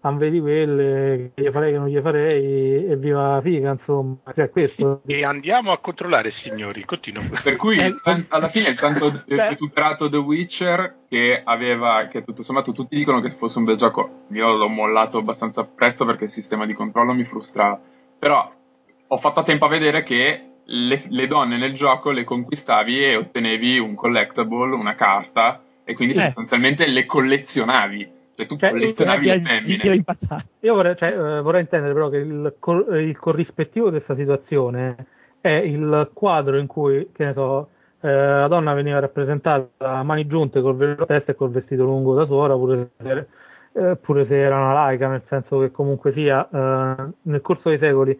non vedi quelle che gli farei che non gli farei e viva figa insomma. Cioè, questo. e andiamo a controllare signori. Continuo per cui eh, alla fine è tanto recuperato The Witcher che aveva che tutto sommato tutti dicono che fosse un bel gioco. Io l'ho mollato abbastanza presto perché il sistema di controllo mi frustrava però ho fatto a tempo a vedere che le, le donne nel gioco le conquistavi e ottenevi un collectible una carta e quindi eh. sostanzialmente le collezionavi cioè tu cioè, collezionavi le femmine. Io vorrei, cioè, eh, vorrei, intendere però che il, cor- il, corrispettivo di questa situazione è il quadro in cui, che ne so, eh, la donna veniva rappresentata a mani giunte col velo testa e col vestito lungo da suora, pure se, eh, pure se era una laica, nel senso che comunque sia, eh, nel corso dei secoli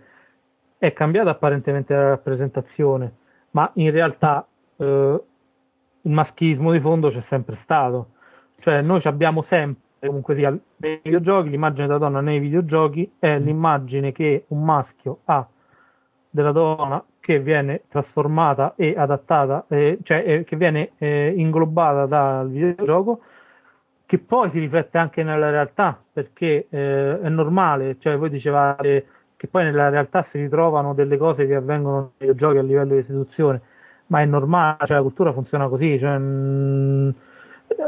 è cambiata apparentemente la rappresentazione, ma in realtà eh, il maschismo di fondo c'è sempre stato. Cioè noi abbiamo sempre comunque sia nei videogiochi, l'immagine della donna nei videogiochi è mm. l'immagine che un maschio ha della donna che viene trasformata e adattata, eh, cioè eh, che viene eh, inglobata dal videogioco, che poi si riflette anche nella realtà, perché eh, è normale, cioè voi dicevate che poi nella realtà si ritrovano delle cose che avvengono nei videogiochi a livello di istituzione, ma è normale, cioè la cultura funziona così, cioè, mh, mm,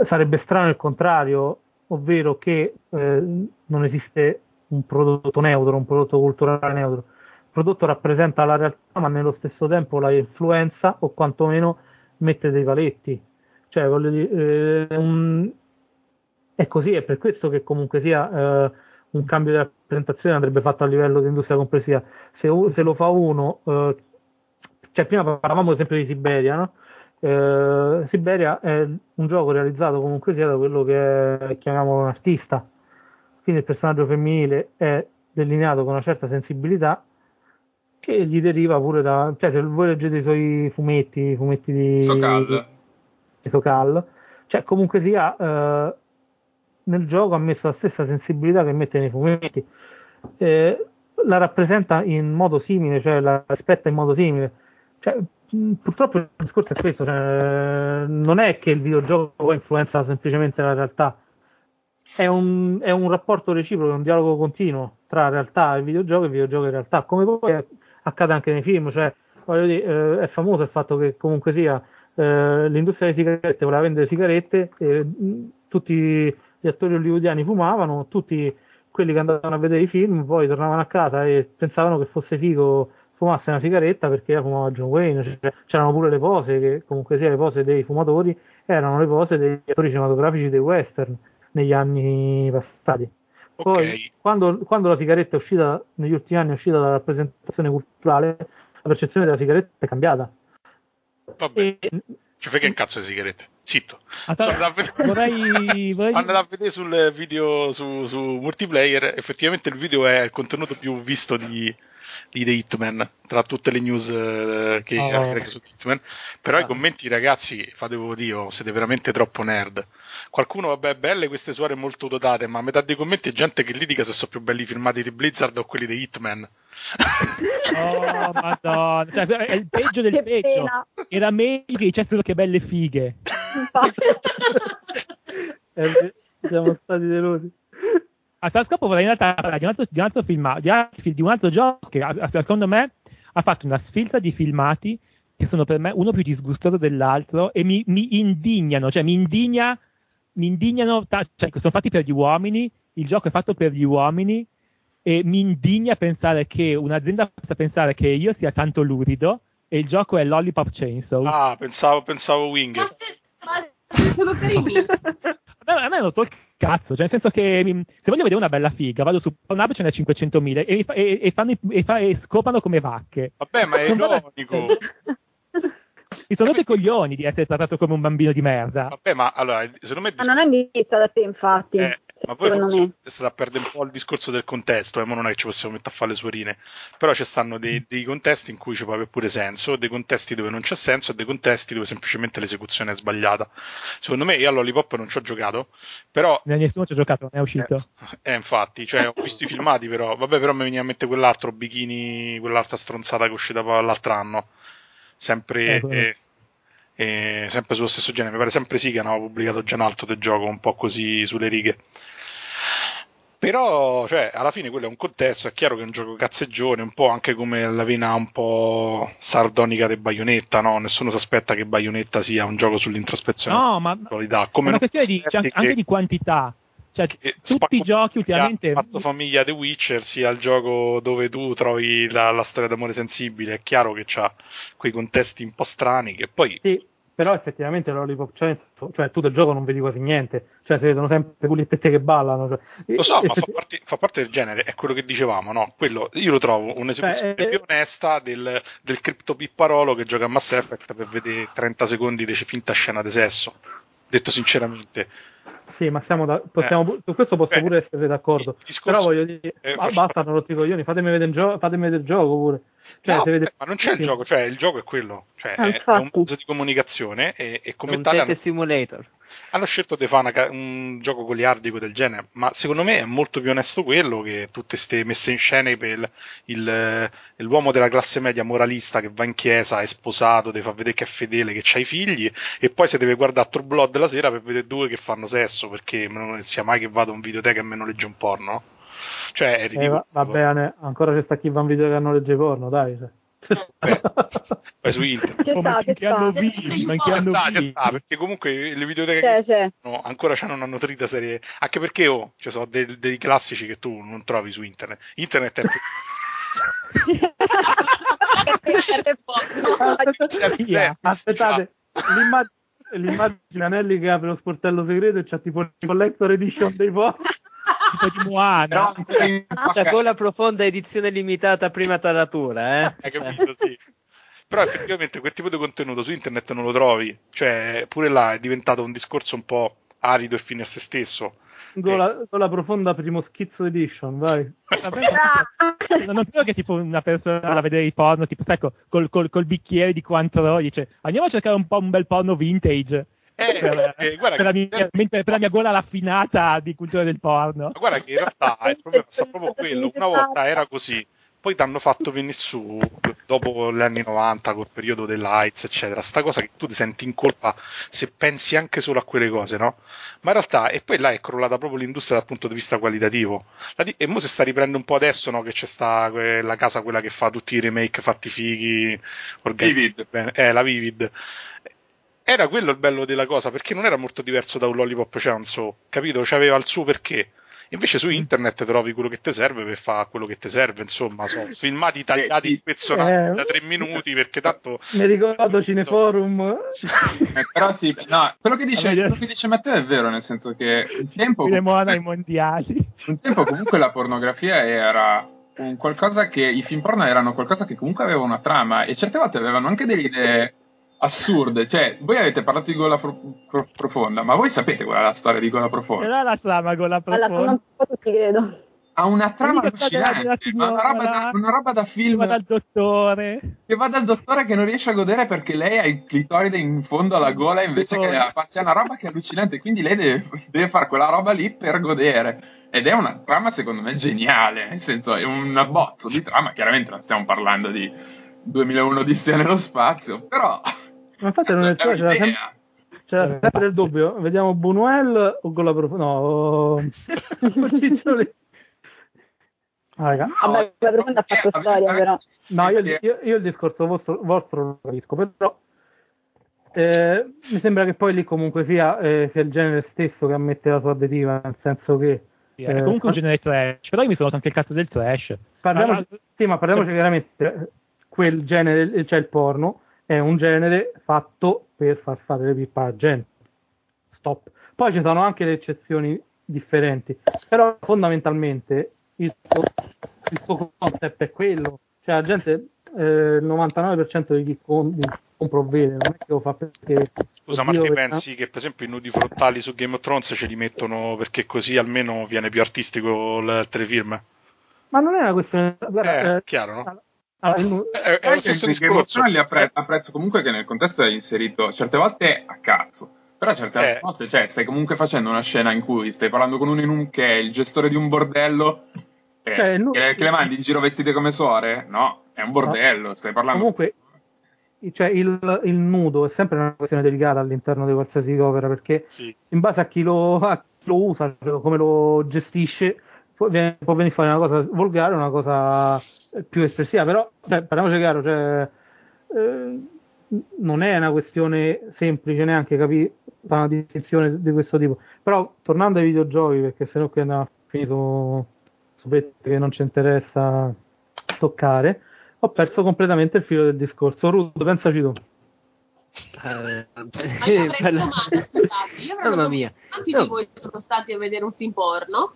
sarebbe strano il contrario, ovvero che eh, non esiste un prodotto neutro, un prodotto culturale neutro. Il prodotto rappresenta la realtà, ma nello stesso tempo la influenza o quantomeno mette dei paletti. Cioè, voglio dire, eh, un... è così, è per questo che comunque sia eh, un cambio di rappresentazione andrebbe fatto a livello di industria complessiva. Se, se lo fa uno, eh, cioè prima parlavamo sempre di Siberia, no? Eh, Siberia è un gioco realizzato comunque sia da quello che chiamiamo un artista, quindi il personaggio femminile è delineato con una certa sensibilità che gli deriva pure da, cioè se voi leggete i suoi fumetti, i fumetti di Sokal, di Sokal cioè comunque sia eh, nel gioco ha messo la stessa sensibilità che mette nei fumetti, eh, la rappresenta in modo simile, cioè la rispetta in modo simile. Cioè, purtroppo il discorso è questo, cioè, non è che il videogioco influenza semplicemente la realtà, è un, è un rapporto reciproco, è un dialogo continuo tra realtà e videogioco e videogioco e realtà, come poi accade anche nei film, cioè, dire, eh, è famoso il fatto che comunque sia eh, l'industria delle sigarette voleva vendere sigarette e mm, tutti gli attori hollywoodiani fumavano, tutti quelli che andavano a vedere i film poi tornavano a casa e pensavano che fosse figo fumasse una sigaretta perché la fumava John Wayne, cioè, c'erano pure le pose che comunque sia le pose dei fumatori erano le pose degli attori cinematografici dei western negli anni passati. Poi okay. quando, quando, la sigaretta è uscita negli ultimi anni è uscita dalla rappresentazione culturale, la percezione della sigaretta è cambiata. Vabbè. E, ci frega un cazzo di sigarette. Zitto. Allora, vorrei, vorrei... Andate a vedere sul video su, su multiplayer. Effettivamente il video è il contenuto più visto di, di The Hitman tra tutte le news eh, che oh. su Hitman però oh. i ah. commenti ragazzi fatevo Dio siete veramente troppo nerd qualcuno vabbè belle queste suore molto dotate ma a metà dei commenti è gente che litiga se sono più belli i filmati di Blizzard o quelli di Hitman oh madonna cioè, è il peggio del che peggio pena. era meglio che dicessero che belle fighe eh, siamo stati delusi a tal scopo vorrei in realtà parlare di un altro, di un altro filmato, di, di, un altro gioco che secondo me ha fatto una sfilza di filmati che sono per me uno più disgustoso dell'altro e mi, mi indignano, cioè mi indigna, mi indignano, cioè sono fatti per gli uomini, il gioco è fatto per gli uomini e mi indigna pensare che un'azienda possa pensare che io sia tanto lurido e il gioco è Lollipop Chainsaw. Ah, pensavo, pensavo Wing. Sono carini. a me non tocca cazzo, cioè nel senso che mm, se voglio vedere una bella figa, vado su Pornhub ce n'è 500.000 e, e, e, fanno, e, fa, e scopano come vacche. Vabbè, ma è ironico. Mi sono rotto i coglioni di essere trattato come un bambino di merda. Vabbè, ma allora, secondo me... Ma non è vista da te, infatti. Eh, Ma voi forse state a perdere un po' il discorso del contesto, eh, ma non è che ci possiamo mettere a fare le suorine. Però ci stanno dei, dei, contesti in cui ci può avere pure senso, dei contesti dove non c'è senso e dei contesti dove semplicemente l'esecuzione è sbagliata. Secondo me io all'Olipop non ci ho giocato, però... Nessuno ci ha giocato, non è uscito. Eh, eh, infatti, cioè ho visto i filmati però, vabbè però mi veniva a mettere quell'altro bikini, quell'altra stronzata che è uscita l'altro anno. Sempre... Eh, eh, eh, sempre sullo stesso genere, mi pare sempre sì che hanno pubblicato già un altro del gioco, un po' così sulle righe. Però, cioè, alla fine quello è un contesto, è chiaro che è un gioco cazzeggione, un po' anche come la vena un po' sardonica di Bayonetta, no? Nessuno si aspetta che Bayonetta sia un gioco sull'introspezione. No, ma, qualità. Come è una questione di, anche che, di quantità. Cioè, tutti i giochi ultimamente. Pazzo famiglia The Witcher sia il gioco dove tu trovi la, la storia d'amore sensibile. È chiaro che ha quei contesti un po' strani che poi. Sì però effettivamente l'Olipop Challenge, cioè tu del gioco non vedi quasi niente, cioè si vedono sempre pulittette che ballano. Cioè. Lo so, ma fa parte, fa parte, del genere, è quello che dicevamo, no? Quello, io lo trovo un'esecuzione cioè, più onesta del, del criptopipparolo che gioca a Mass Effect per vedere 30 secondi di finta scena di sesso, detto sinceramente. Sì, ma siamo da, possiamo, eh. su questo posso Beh, pure essere d'accordo. Discorso, però voglio dire, eh, basta, non rotti i coglioni, fatemi vedere, il gio- fatemi vedere il gioco pure. Cioè, no, vede... ma non c'è il gioco, cioè il gioco è quello, cioè ah, è, è, un mezzo di comunicazione e, e come un tale hanno, simulator. Hanno scelto di fare una, un gioco goliardico del genere, ma secondo me è molto più onesto quello che tutte queste messe in scena per il, il, l'uomo della classe media moralista che va in chiesa, è sposato, deve far vedere che è fedele, che ha i figli e poi se deve guardare True Blood la sera per vedere due che fanno sesso perché non sia mai che vado a un videoteca e me non legge un porno. Cioè, è ridicolo. Eh, va, bene, ancora c'è sta chi va in video che hanno legge porno, dai. Cioè. Beh, su internet c'è sta, c'è che hanno visto, ma che hanno sta, perché comunque le videoteche c'è, c'è. No, ancora c'hanno una nutrita serie. Anche perché oh, ci sono dei, dei, classici che tu non trovi su internet. Internet è più aspettate l'immagine, l'immagine Anelli che apre lo sportello segreto e c'ha tipo il collector edition dei po' tipo di Moana. Cioè, con la profonda edizione limitata prima taratura, eh? Hai capito, sì. Però effettivamente quel tipo di contenuto su internet non lo trovi, cioè pure là è diventato un discorso un po' arido e fine a se stesso. Con la, con la profonda primo schizzo edition, vai. non credo che tipo una persona a vedere i porno, tipo, ecco, col, col, col bicchiere di quanto dice andiamo a cercare un po' un bel porno vintage. Eh, per, eh, per, la mia, per, la mia, gola raffinata di cultura del porno. Ma guarda che in realtà è proprio, proprio quello. Una volta era così, poi ti hanno fatto venire su dopo gli anni 90 col periodo dell'AIDS eccetera sta cosa che tu ti senti in colpa se pensi anche solo a quelle cose no? ma in realtà e poi là è crollata proprio l'industria dal punto di vista qualitativo di- e mo si sta riprendendo un po' adesso no? che c'è sta que- la casa quella che fa tutti i remake fatti fighi organi- Vivid eh, la Vivid era quello il bello della cosa, perché non era molto diverso da un Lollipop Chanso, capito? C'aveva il suo perché. Invece su internet trovi quello che ti serve per fare quello che ti serve, insomma, sono filmati tagliati, spezzonati eh, da tre minuti perché tanto... Mi ricordo Cineforum. eh, però sì, no, quello che, dice, quello che dice Matteo è vero, nel senso che un tempo... Comunque, ai mondiali. Un tempo comunque la pornografia era un qualcosa che... I film porno erano qualcosa che comunque aveva una trama e certe volte avevano anche delle idee assurde. Cioè, voi avete parlato di gola pro- pro- profonda, ma voi sapete qual è la storia di gola profonda? Era la trama gola profonda. Credo. Ha una trama allucinante, signora, una, roba da, una roba da film. Che va dal dottore. Che va dal dottore che non riesce a godere perché lei ha il clitoride in fondo alla gola invece che la passi. È una roba che è allucinante, quindi lei deve, deve fare quella roba lì per godere. Ed è una trama secondo me geniale, nel senso è un abbozzo di trama, chiaramente non stiamo parlando di 2001 Odissea nello spazio, però ma infatti non è, c'era, sempre, c'era sempre il dubbio, vediamo Bunuel o con la profonda? No, o... ah, raga. No, Vabbè, la profonda ha fatto storia, però. No, io, io, io il discorso vostro, vostro lo capisco, però eh, mi sembra che poi lì comunque sia, eh, sia, il genere stesso che ammette la sua additiva, nel senso che... Sì, è comunque un genere trash, però io mi sono anche il cazzo del trash. Parliamoci, ah, sì, ma parliamoci veramente, quel genere, cioè il porno, è un genere fatto per far fare le pippe alla gente. Stop. Poi ci sono anche le eccezioni differenti, però fondamentalmente il suo, il suo concept è quello. Cioè la gente, eh, il 99% di chi, con, di compro bene, non è che lo fa perché... Scusa, ma te pensi che per esempio i nudi frontali su Game of Thrones ce li mettono perché così almeno viene più artistico il telefilm? Ma non è una questione... Guarda, eh, eh, chiaro, no? È, è lo stesso discorso. Game li appre- apprezzo comunque che nel contesto è inserito certe volte a cazzo. Però certe eh. volte, cioè, stai comunque facendo una scena in cui stai parlando con uno in un che è il gestore di un bordello eh, cioè, che, le, che, le mandi in giro vestite come suore? No, è un bordello, stai parlando. Comunque, cioè, il, il, nudo è sempre una questione delicata all'interno di qualsiasi opera perché sì. in base a chi lo, a chi lo usa, cioè, come lo gestisce, può, venire fuori una cosa volgare, una cosa più espressiva. Però, cioè, parliamoci chiaro, cioè, eh, non è una questione semplice neanche capire una distinzione di questo tipo. Però, tornando ai videogiochi, perché sennò qui andiamo a finire sapete che non ci interessa toccare, ho perso completamente il filo del discorso. Rudo, pensaci tu. Uh, eh, bella... Mamma mia. Quanti no. di voi sono stati a vedere un film porno?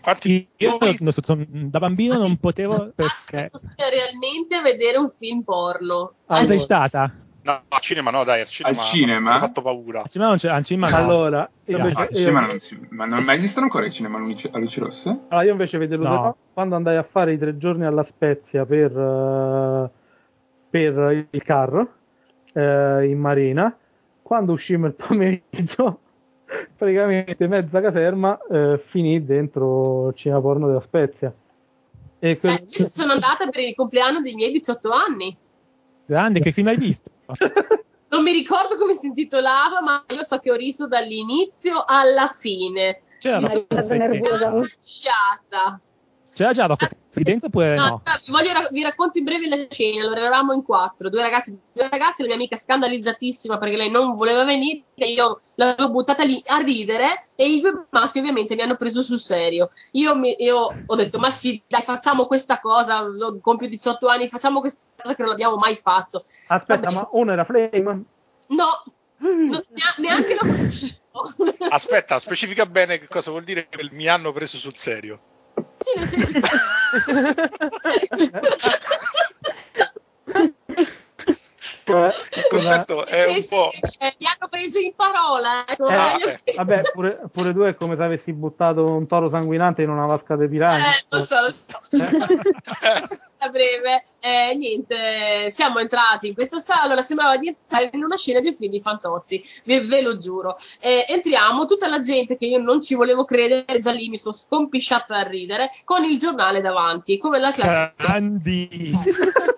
Quanti? Io, da bambino non potevo perché... Sono realmente a vedere un film porno. Ah, sei stata? No, al cinema no, dai, al cinema. Al cinema? Ho fatto paura. Al cinema non c'è, al cinema no. Allora, io invece, no, cinema non si, ma non mai esistono ancora i cinema a luci, a luci rosse? Allora, io invece vedevo no. quando andai a fare i tre giorni alla Spezia per, uh, per il carro uh, in marina, quando uscimmo il pomeriggio, praticamente mezza caserma uh, finì dentro il cinema porno della Spezia. E quel... eh, io sono andata per il compleanno dei miei 18 anni. Grande, che film hai visto? non mi ricordo come si intitolava, ma io so che ho riso dall'inizio alla fine. C'era mi sono nervosa. C'era già dopo dentro oppure no? no? Voglio, vi racconto in breve la scena. Allora eravamo in quattro, due ragazzi, due ragazze, la mia amica scandalizzatissima perché lei non voleva venire, io l'avevo buttata lì a ridere e i due maschi ovviamente mi hanno preso sul serio. Io, mi, io ho detto, ma sì, dai, facciamo questa cosa, compio 18 anni, facciamo questa cosa che non abbiamo mai fatto. Aspetta, Vabbè. ma uno era Flame? No, no neanche lo conoscevo. Aspetta, specifica bene che cosa vuol dire che mi hanno preso sul serio. Sì, nel senso... Cioè, il concetto è un po'. Mi hanno preso in parola. Ecco, eh, vabbè, pure, pure, tu è come se avessi buttato un toro sanguinante in una vasca di piranha. Eh, lo so, lo so. Eh. a breve, eh, niente, siamo entrati in questa sala, allora sembrava di entrare in una scena di un film di Fantozzi, ve, ve lo giuro. Eh, entriamo, tutta la gente che io non ci volevo credere, già lì mi sono scompisciata a ridere, con il giornale davanti, come la classica. Grandi!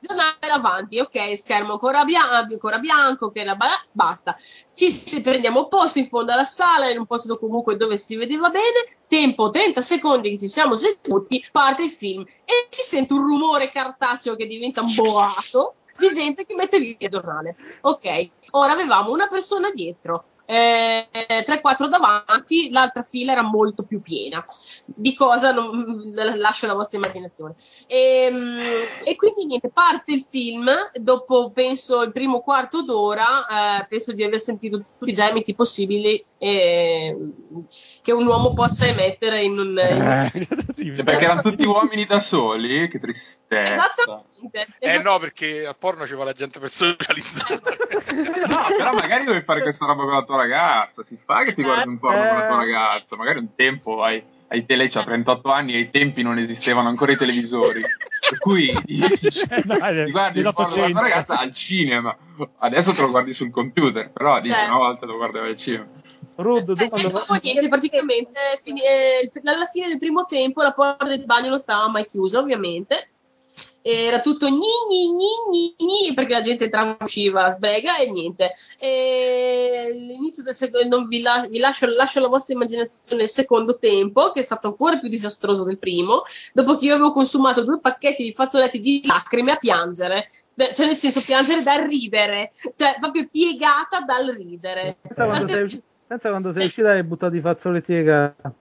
giornale davanti, ok, schermo ancora, bia- ancora bianco, era ba- basta. Ci prendiamo posto in fondo alla sala, in un posto comunque dove si vedeva bene, tempo 30 secondi che ci siamo seduti, parte il film e si sente un rumore cartaceo che diventa un boato di gente che mette via il giornale. Ok, ora avevamo una persona dietro, eh, 3-4 davanti, l'altra fila era molto più piena. Di cosa non, lascio la vostra immaginazione. E, ehm, e, quindi niente, parte il film, dopo penso il primo quarto d'ora, eh, penso di aver sentito tutti i gemiti possibili eh, che un uomo possa emettere in un... In... Eh, perché erano tutti uomini da soli, che tristezza. Esattamente. Eh no, perché al porno ci va la gente per socializzare. no, però magari vuoi fare questa roba con la tua ragazza, si fa che ti guardi un porno con la tua eh. ragazza, magari un tempo hai, hai te, lei ha 38 anni e ai tempi non esistevano ancora i televisori, per cui dici, ti guardi il porno con la tua ragazza al cinema, adesso te lo guardi sul computer, però dici una volta lo guardavi al cinema. Rudo, eh, e dopo niente, praticamente fini, eh, alla fine del primo tempo la porta del bagno non stava mai chiusa, ovviamente era tutto gni gni gni gni, perché la gente entrava e usciva sbrega e niente. E l'inizio del secondo, vi, la, vi lascio, lascio, la vostra immaginazione il secondo tempo, che è stato ancora più disastroso del primo, dopo che io avevo consumato due pacchetti di fazzoletti di lacrime a piangere. Cioè, nel senso, piangere dal ridere, cioè proprio piegata dal ridere. Pensa quando, sei, pensa quando sei uscita e hai buttato i fazzoletti di casa.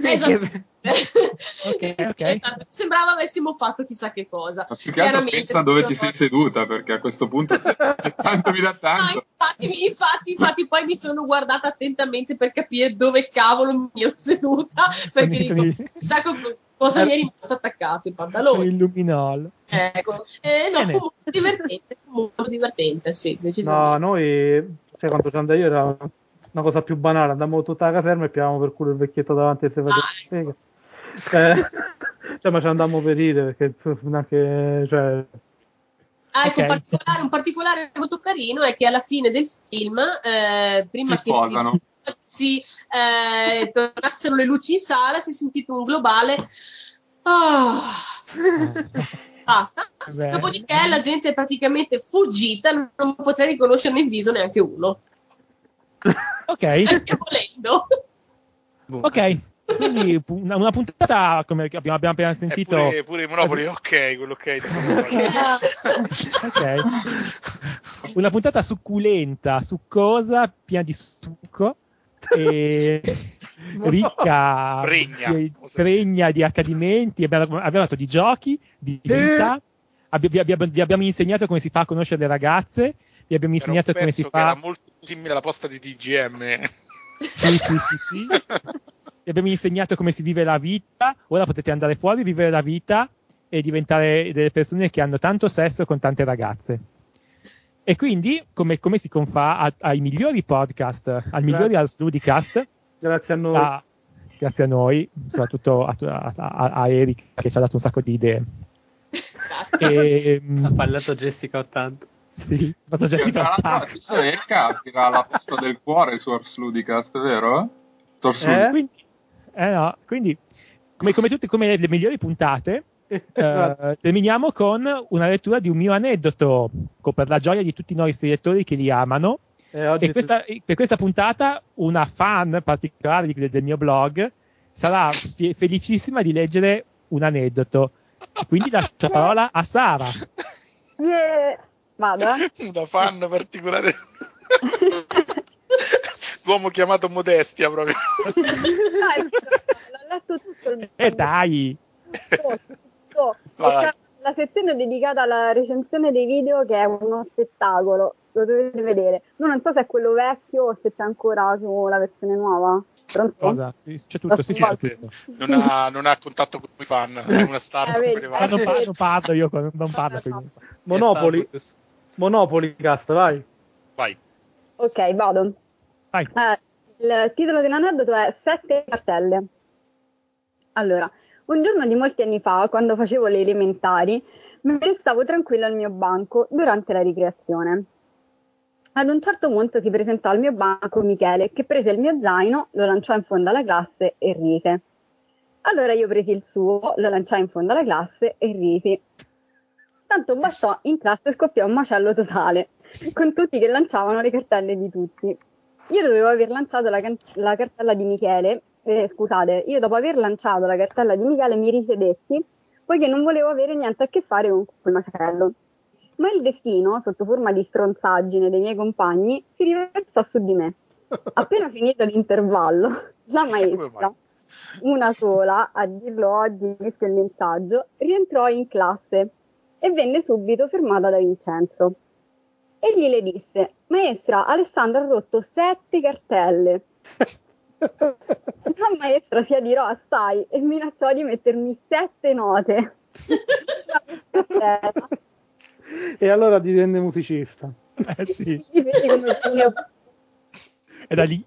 Esatto. okay, okay. Sembrava avessimo fatto chissà che cosa. Ma più che altro pensa dove ti sei seduta, perché a questo punto tanto mi dà tanto. No, infatti, infatti, infatti, poi mi sono guardata attentamente per capire dove cavolo mi ero seduta, perché dico, chissà Cosa mi è rimasto attaccato il pantalone? Il luminol. Ecco, eh, no, fu molto divertente, fu molto divertente, sì, decisamente. No, noi, cioè, quando ci andai io era una cosa più banale, andavamo tutta la caserma e piavamo per culo il vecchietto davanti e si faceva ah, sega. Eh, cioè, ma ci andammo per ridere perché neanche, cioè, Ah, ecco, okay. un, particolare, un, particolare, molto carino è che alla fine del film, eh, prima si che sposano. si, si eh, tornassero le luci in sala, si è sentito un globale. Oh. Basta. Beh. Dopodiché la gente è praticamente fuggita, non potrei riconoscerne in viso neanche uno. Ok. volendo. Ok, quindi una, una, puntata come abbiamo, abbiamo appena sentito. Pure, pure, i Monopoli, ok, quello ok. ok. Una puntata succulenta, succosa, piena di succo e ricca, pregna, di, pregna di accadimenti. Abbiamo, dato di giochi, di vita. Abbi, vi, abbiamo, vi abbiamo insegnato come si fa a conoscere le ragazze. Vi abbiamo insegnato come si fa. Era molto simile alla posta di TGM. Sì, sì, sì, sì vi abbiamo insegnato come si vive la vita, ora potete andare fuori, vivere la vita e diventare delle persone che hanno tanto sesso con tante ragazze. E quindi, come, come si confà a, ai migliori podcast, al migliori al Sludicast, grazie a noi. A, grazie a noi, soprattutto a, a, a, Eric che ci ha dato un sacco di idee. e, ha parlato Jessica 80. Sì, fatto Jessica 80. Adesso Erika tira la posta del cuore su Sludicast, vero? Eh? Quindi, eh no, quindi, come, come, tutte, come le migliori puntate, eh, terminiamo con una lettura di un mio aneddoto, per la gioia di tutti i nostri lettori che li amano. Eh, e questa, si... per questa puntata una fan particolare del mio blog sarà f- felicissima di leggere un aneddoto. Quindi lascio la parola a Sara. Yeah. Vado. Una fan particolare. l'uomo chiamato Modestia proprio. Dai, l'ho letto tutto il E eh dai! Tutto, tutto. La sezione dedicata alla recensione dei video che è uno spettacolo, lo dovete vedere. No, non so se è quello vecchio o se c'è ancora sulla versione nuova. Pronto? Cosa? Sì, c'è tutto, sì, sì, c'è tutto. Non ha, non ha contatto con i fan, è una star eh, privata. Non, non parlo io, non parlo. Quindi. Monopoli, Monopoli, cast, vai. Vai. Ok, vado. Vai. Eh, il titolo dell'aneddoto è Sette cartelle. Allora, un giorno di molti anni fa, quando facevo le elementari, mi restavo tranquillo al mio banco durante la ricreazione. Ad un certo punto si presentò al mio banco Michele, che prese il mio zaino, lo lanciò in fondo alla classe e rise. Allora io presi il suo, lo lanciai in fondo alla classe e risi. Tanto bastò, in classe scoppiò un macello totale, con tutti che lanciavano le cartelle di tutti. Io dovevo aver lanciato la, can- la cartella di Michele, eh, scusate, io dopo aver lanciato la cartella di Michele mi risedessi poiché non volevo avere niente a che fare con quel macello. Ma il destino, sotto forma di stronzaggine dei miei compagni, si riversò su di me. Appena finito l'intervallo, la maestra, una sola, a dirlo oggi, visto il messaggio, rientrò in classe e venne subito fermata da Vincenzo. Egli le disse, maestra, Alessandra ha rotto sette cartelle. La maestra si adirò assai e minacciò di mettermi sette note. e allora divenne musicista. Eh sì. E da lì...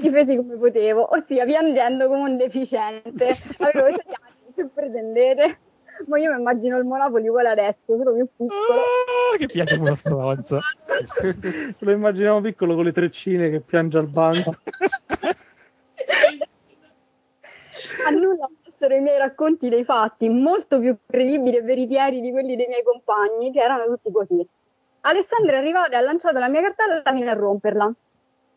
Difesi come potevo, ossia piangendo come un deficiente. Avevo sei anni, che pretendete? Ma io mi immagino il Monopoli uguale adesso, solo più piccolo. Oh, che piace uno stronzo. Lo immaginiamo piccolo con le treccine che piange al banco. A nulla fossero i miei racconti dei fatti, molto più credibili e veritieri di quelli dei miei compagni, che erano tutti così. Alessandro è arrivato e ha lanciato la mia cartella fino a romperla.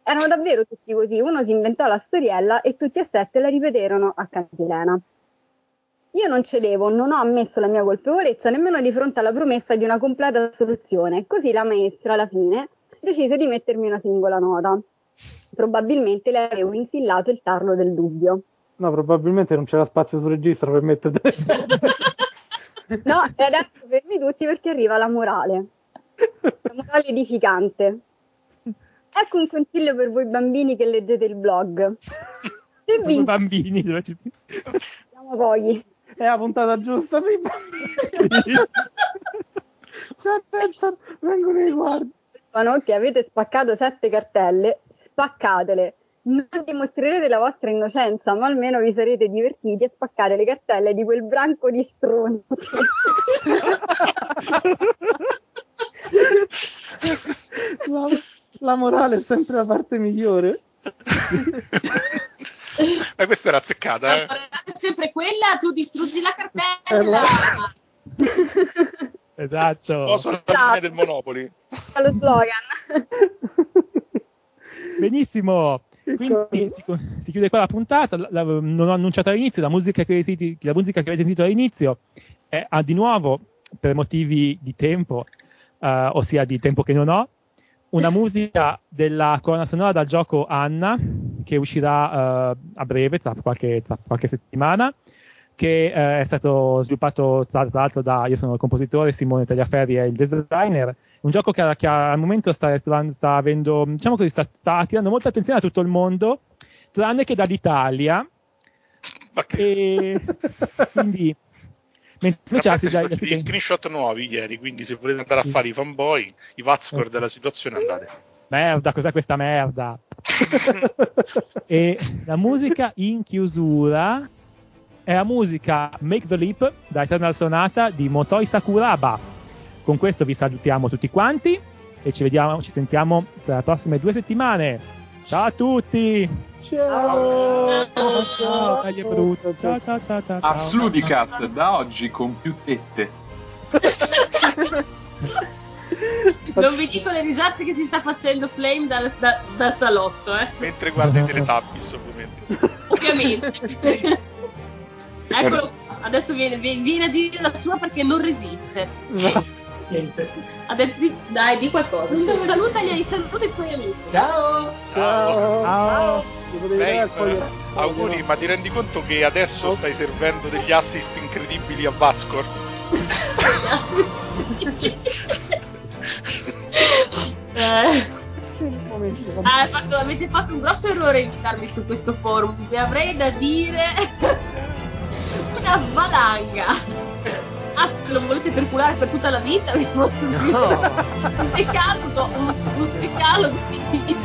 Erano davvero tutti così, uno si inventò la storiella e tutti e sette la ripeterono a cantilena. Io non cedevo, non ho ammesso la mia colpevolezza nemmeno di fronte alla promessa di una completa soluzione. Così la maestra, alla fine, decise di mettermi una singola nota. Probabilmente le avevo insillato il tarlo del dubbio. No, probabilmente non c'era spazio sul registro per mettere. no, e adesso fermi tutti perché arriva la morale. La morale edificante. Ecco un consiglio per voi bambini che leggete il blog. Se vinci... bambini, dove ci Siamo pochi. È la puntata giusta, Pippa. Cioè, pensa, vengono i guardi. Che avete spaccato sette cartelle, spaccatele. Non dimostrerete la vostra innocenza, ma almeno vi sarete divertiti a spaccare le cartelle di quel branco di stronzi. la, la morale è sempre la parte migliore. Ma questa era azzeccata, eh? È sempre quella, tu distruggi la cartella. esatto. Sposo la esatto. del Monopoli. Lo slogan. Benissimo. Quindi si, si, chiude qua la puntata. La, la, non ho annunciato all'inizio, la musica che avete sentito, la musica che avete sentito all'inizio è ah, di nuovo, per motivi di tempo, uh, ossia di tempo che non ho, una musica della colonna sonora dal gioco Anna, che uscirà uh, a breve, tra qualche, tra qualche settimana, che uh, è stato sviluppato tra, tra, l'altro da, io sono il compositore, Simone Tagliaferri è il designer, un gioco che, che al momento sta, sta avendo, diciamo così, sta, sta attirando molta attenzione a tutto il mondo, tranne che dall'Italia. Okay. E quindi Mentre c'è già gli screenshot nuovi ieri, quindi se volete andare a fare i fanboy, i Vazquer della situazione andate. Merda, cos'è questa merda? e la musica in chiusura è la musica Make the Leap da Eternal Sonata di Motoi Sakuraba. Con questo vi salutiamo tutti quanti e ci vediamo, ci sentiamo per le prossime due settimane. Ciao a tutti! Ciao. Ciao, ciao, ciao, brutto. Ciao, ciao, ciao, ciao. Ars Ludicast da oggi con più tette. non vi dico le risate che si sta facendo Flame dal, da, dal salotto, eh. Mentre guarda i Teletubbies, ovviamente. Ovviamente, sì. Eccolo qua. Adesso viene, viene a dire la sua perché non resiste. Niente. Ha detto di, dai, di qualcosa. Salutali, saluta i tuoi amici. Ciao. Ciao. Ciao. Lei, eh, auguri, ma ti rendi conto che adesso oh. stai servendo degli assist incredibili a Vazcor? eh. Ah, fatto, avete fatto un grosso errore invitarmi su questo forum. Vi avrei da dire una valanga. Ah, se lo volete perculare per tutta la vita, vi posso scrivere no. un decalogo, un, un decalogo di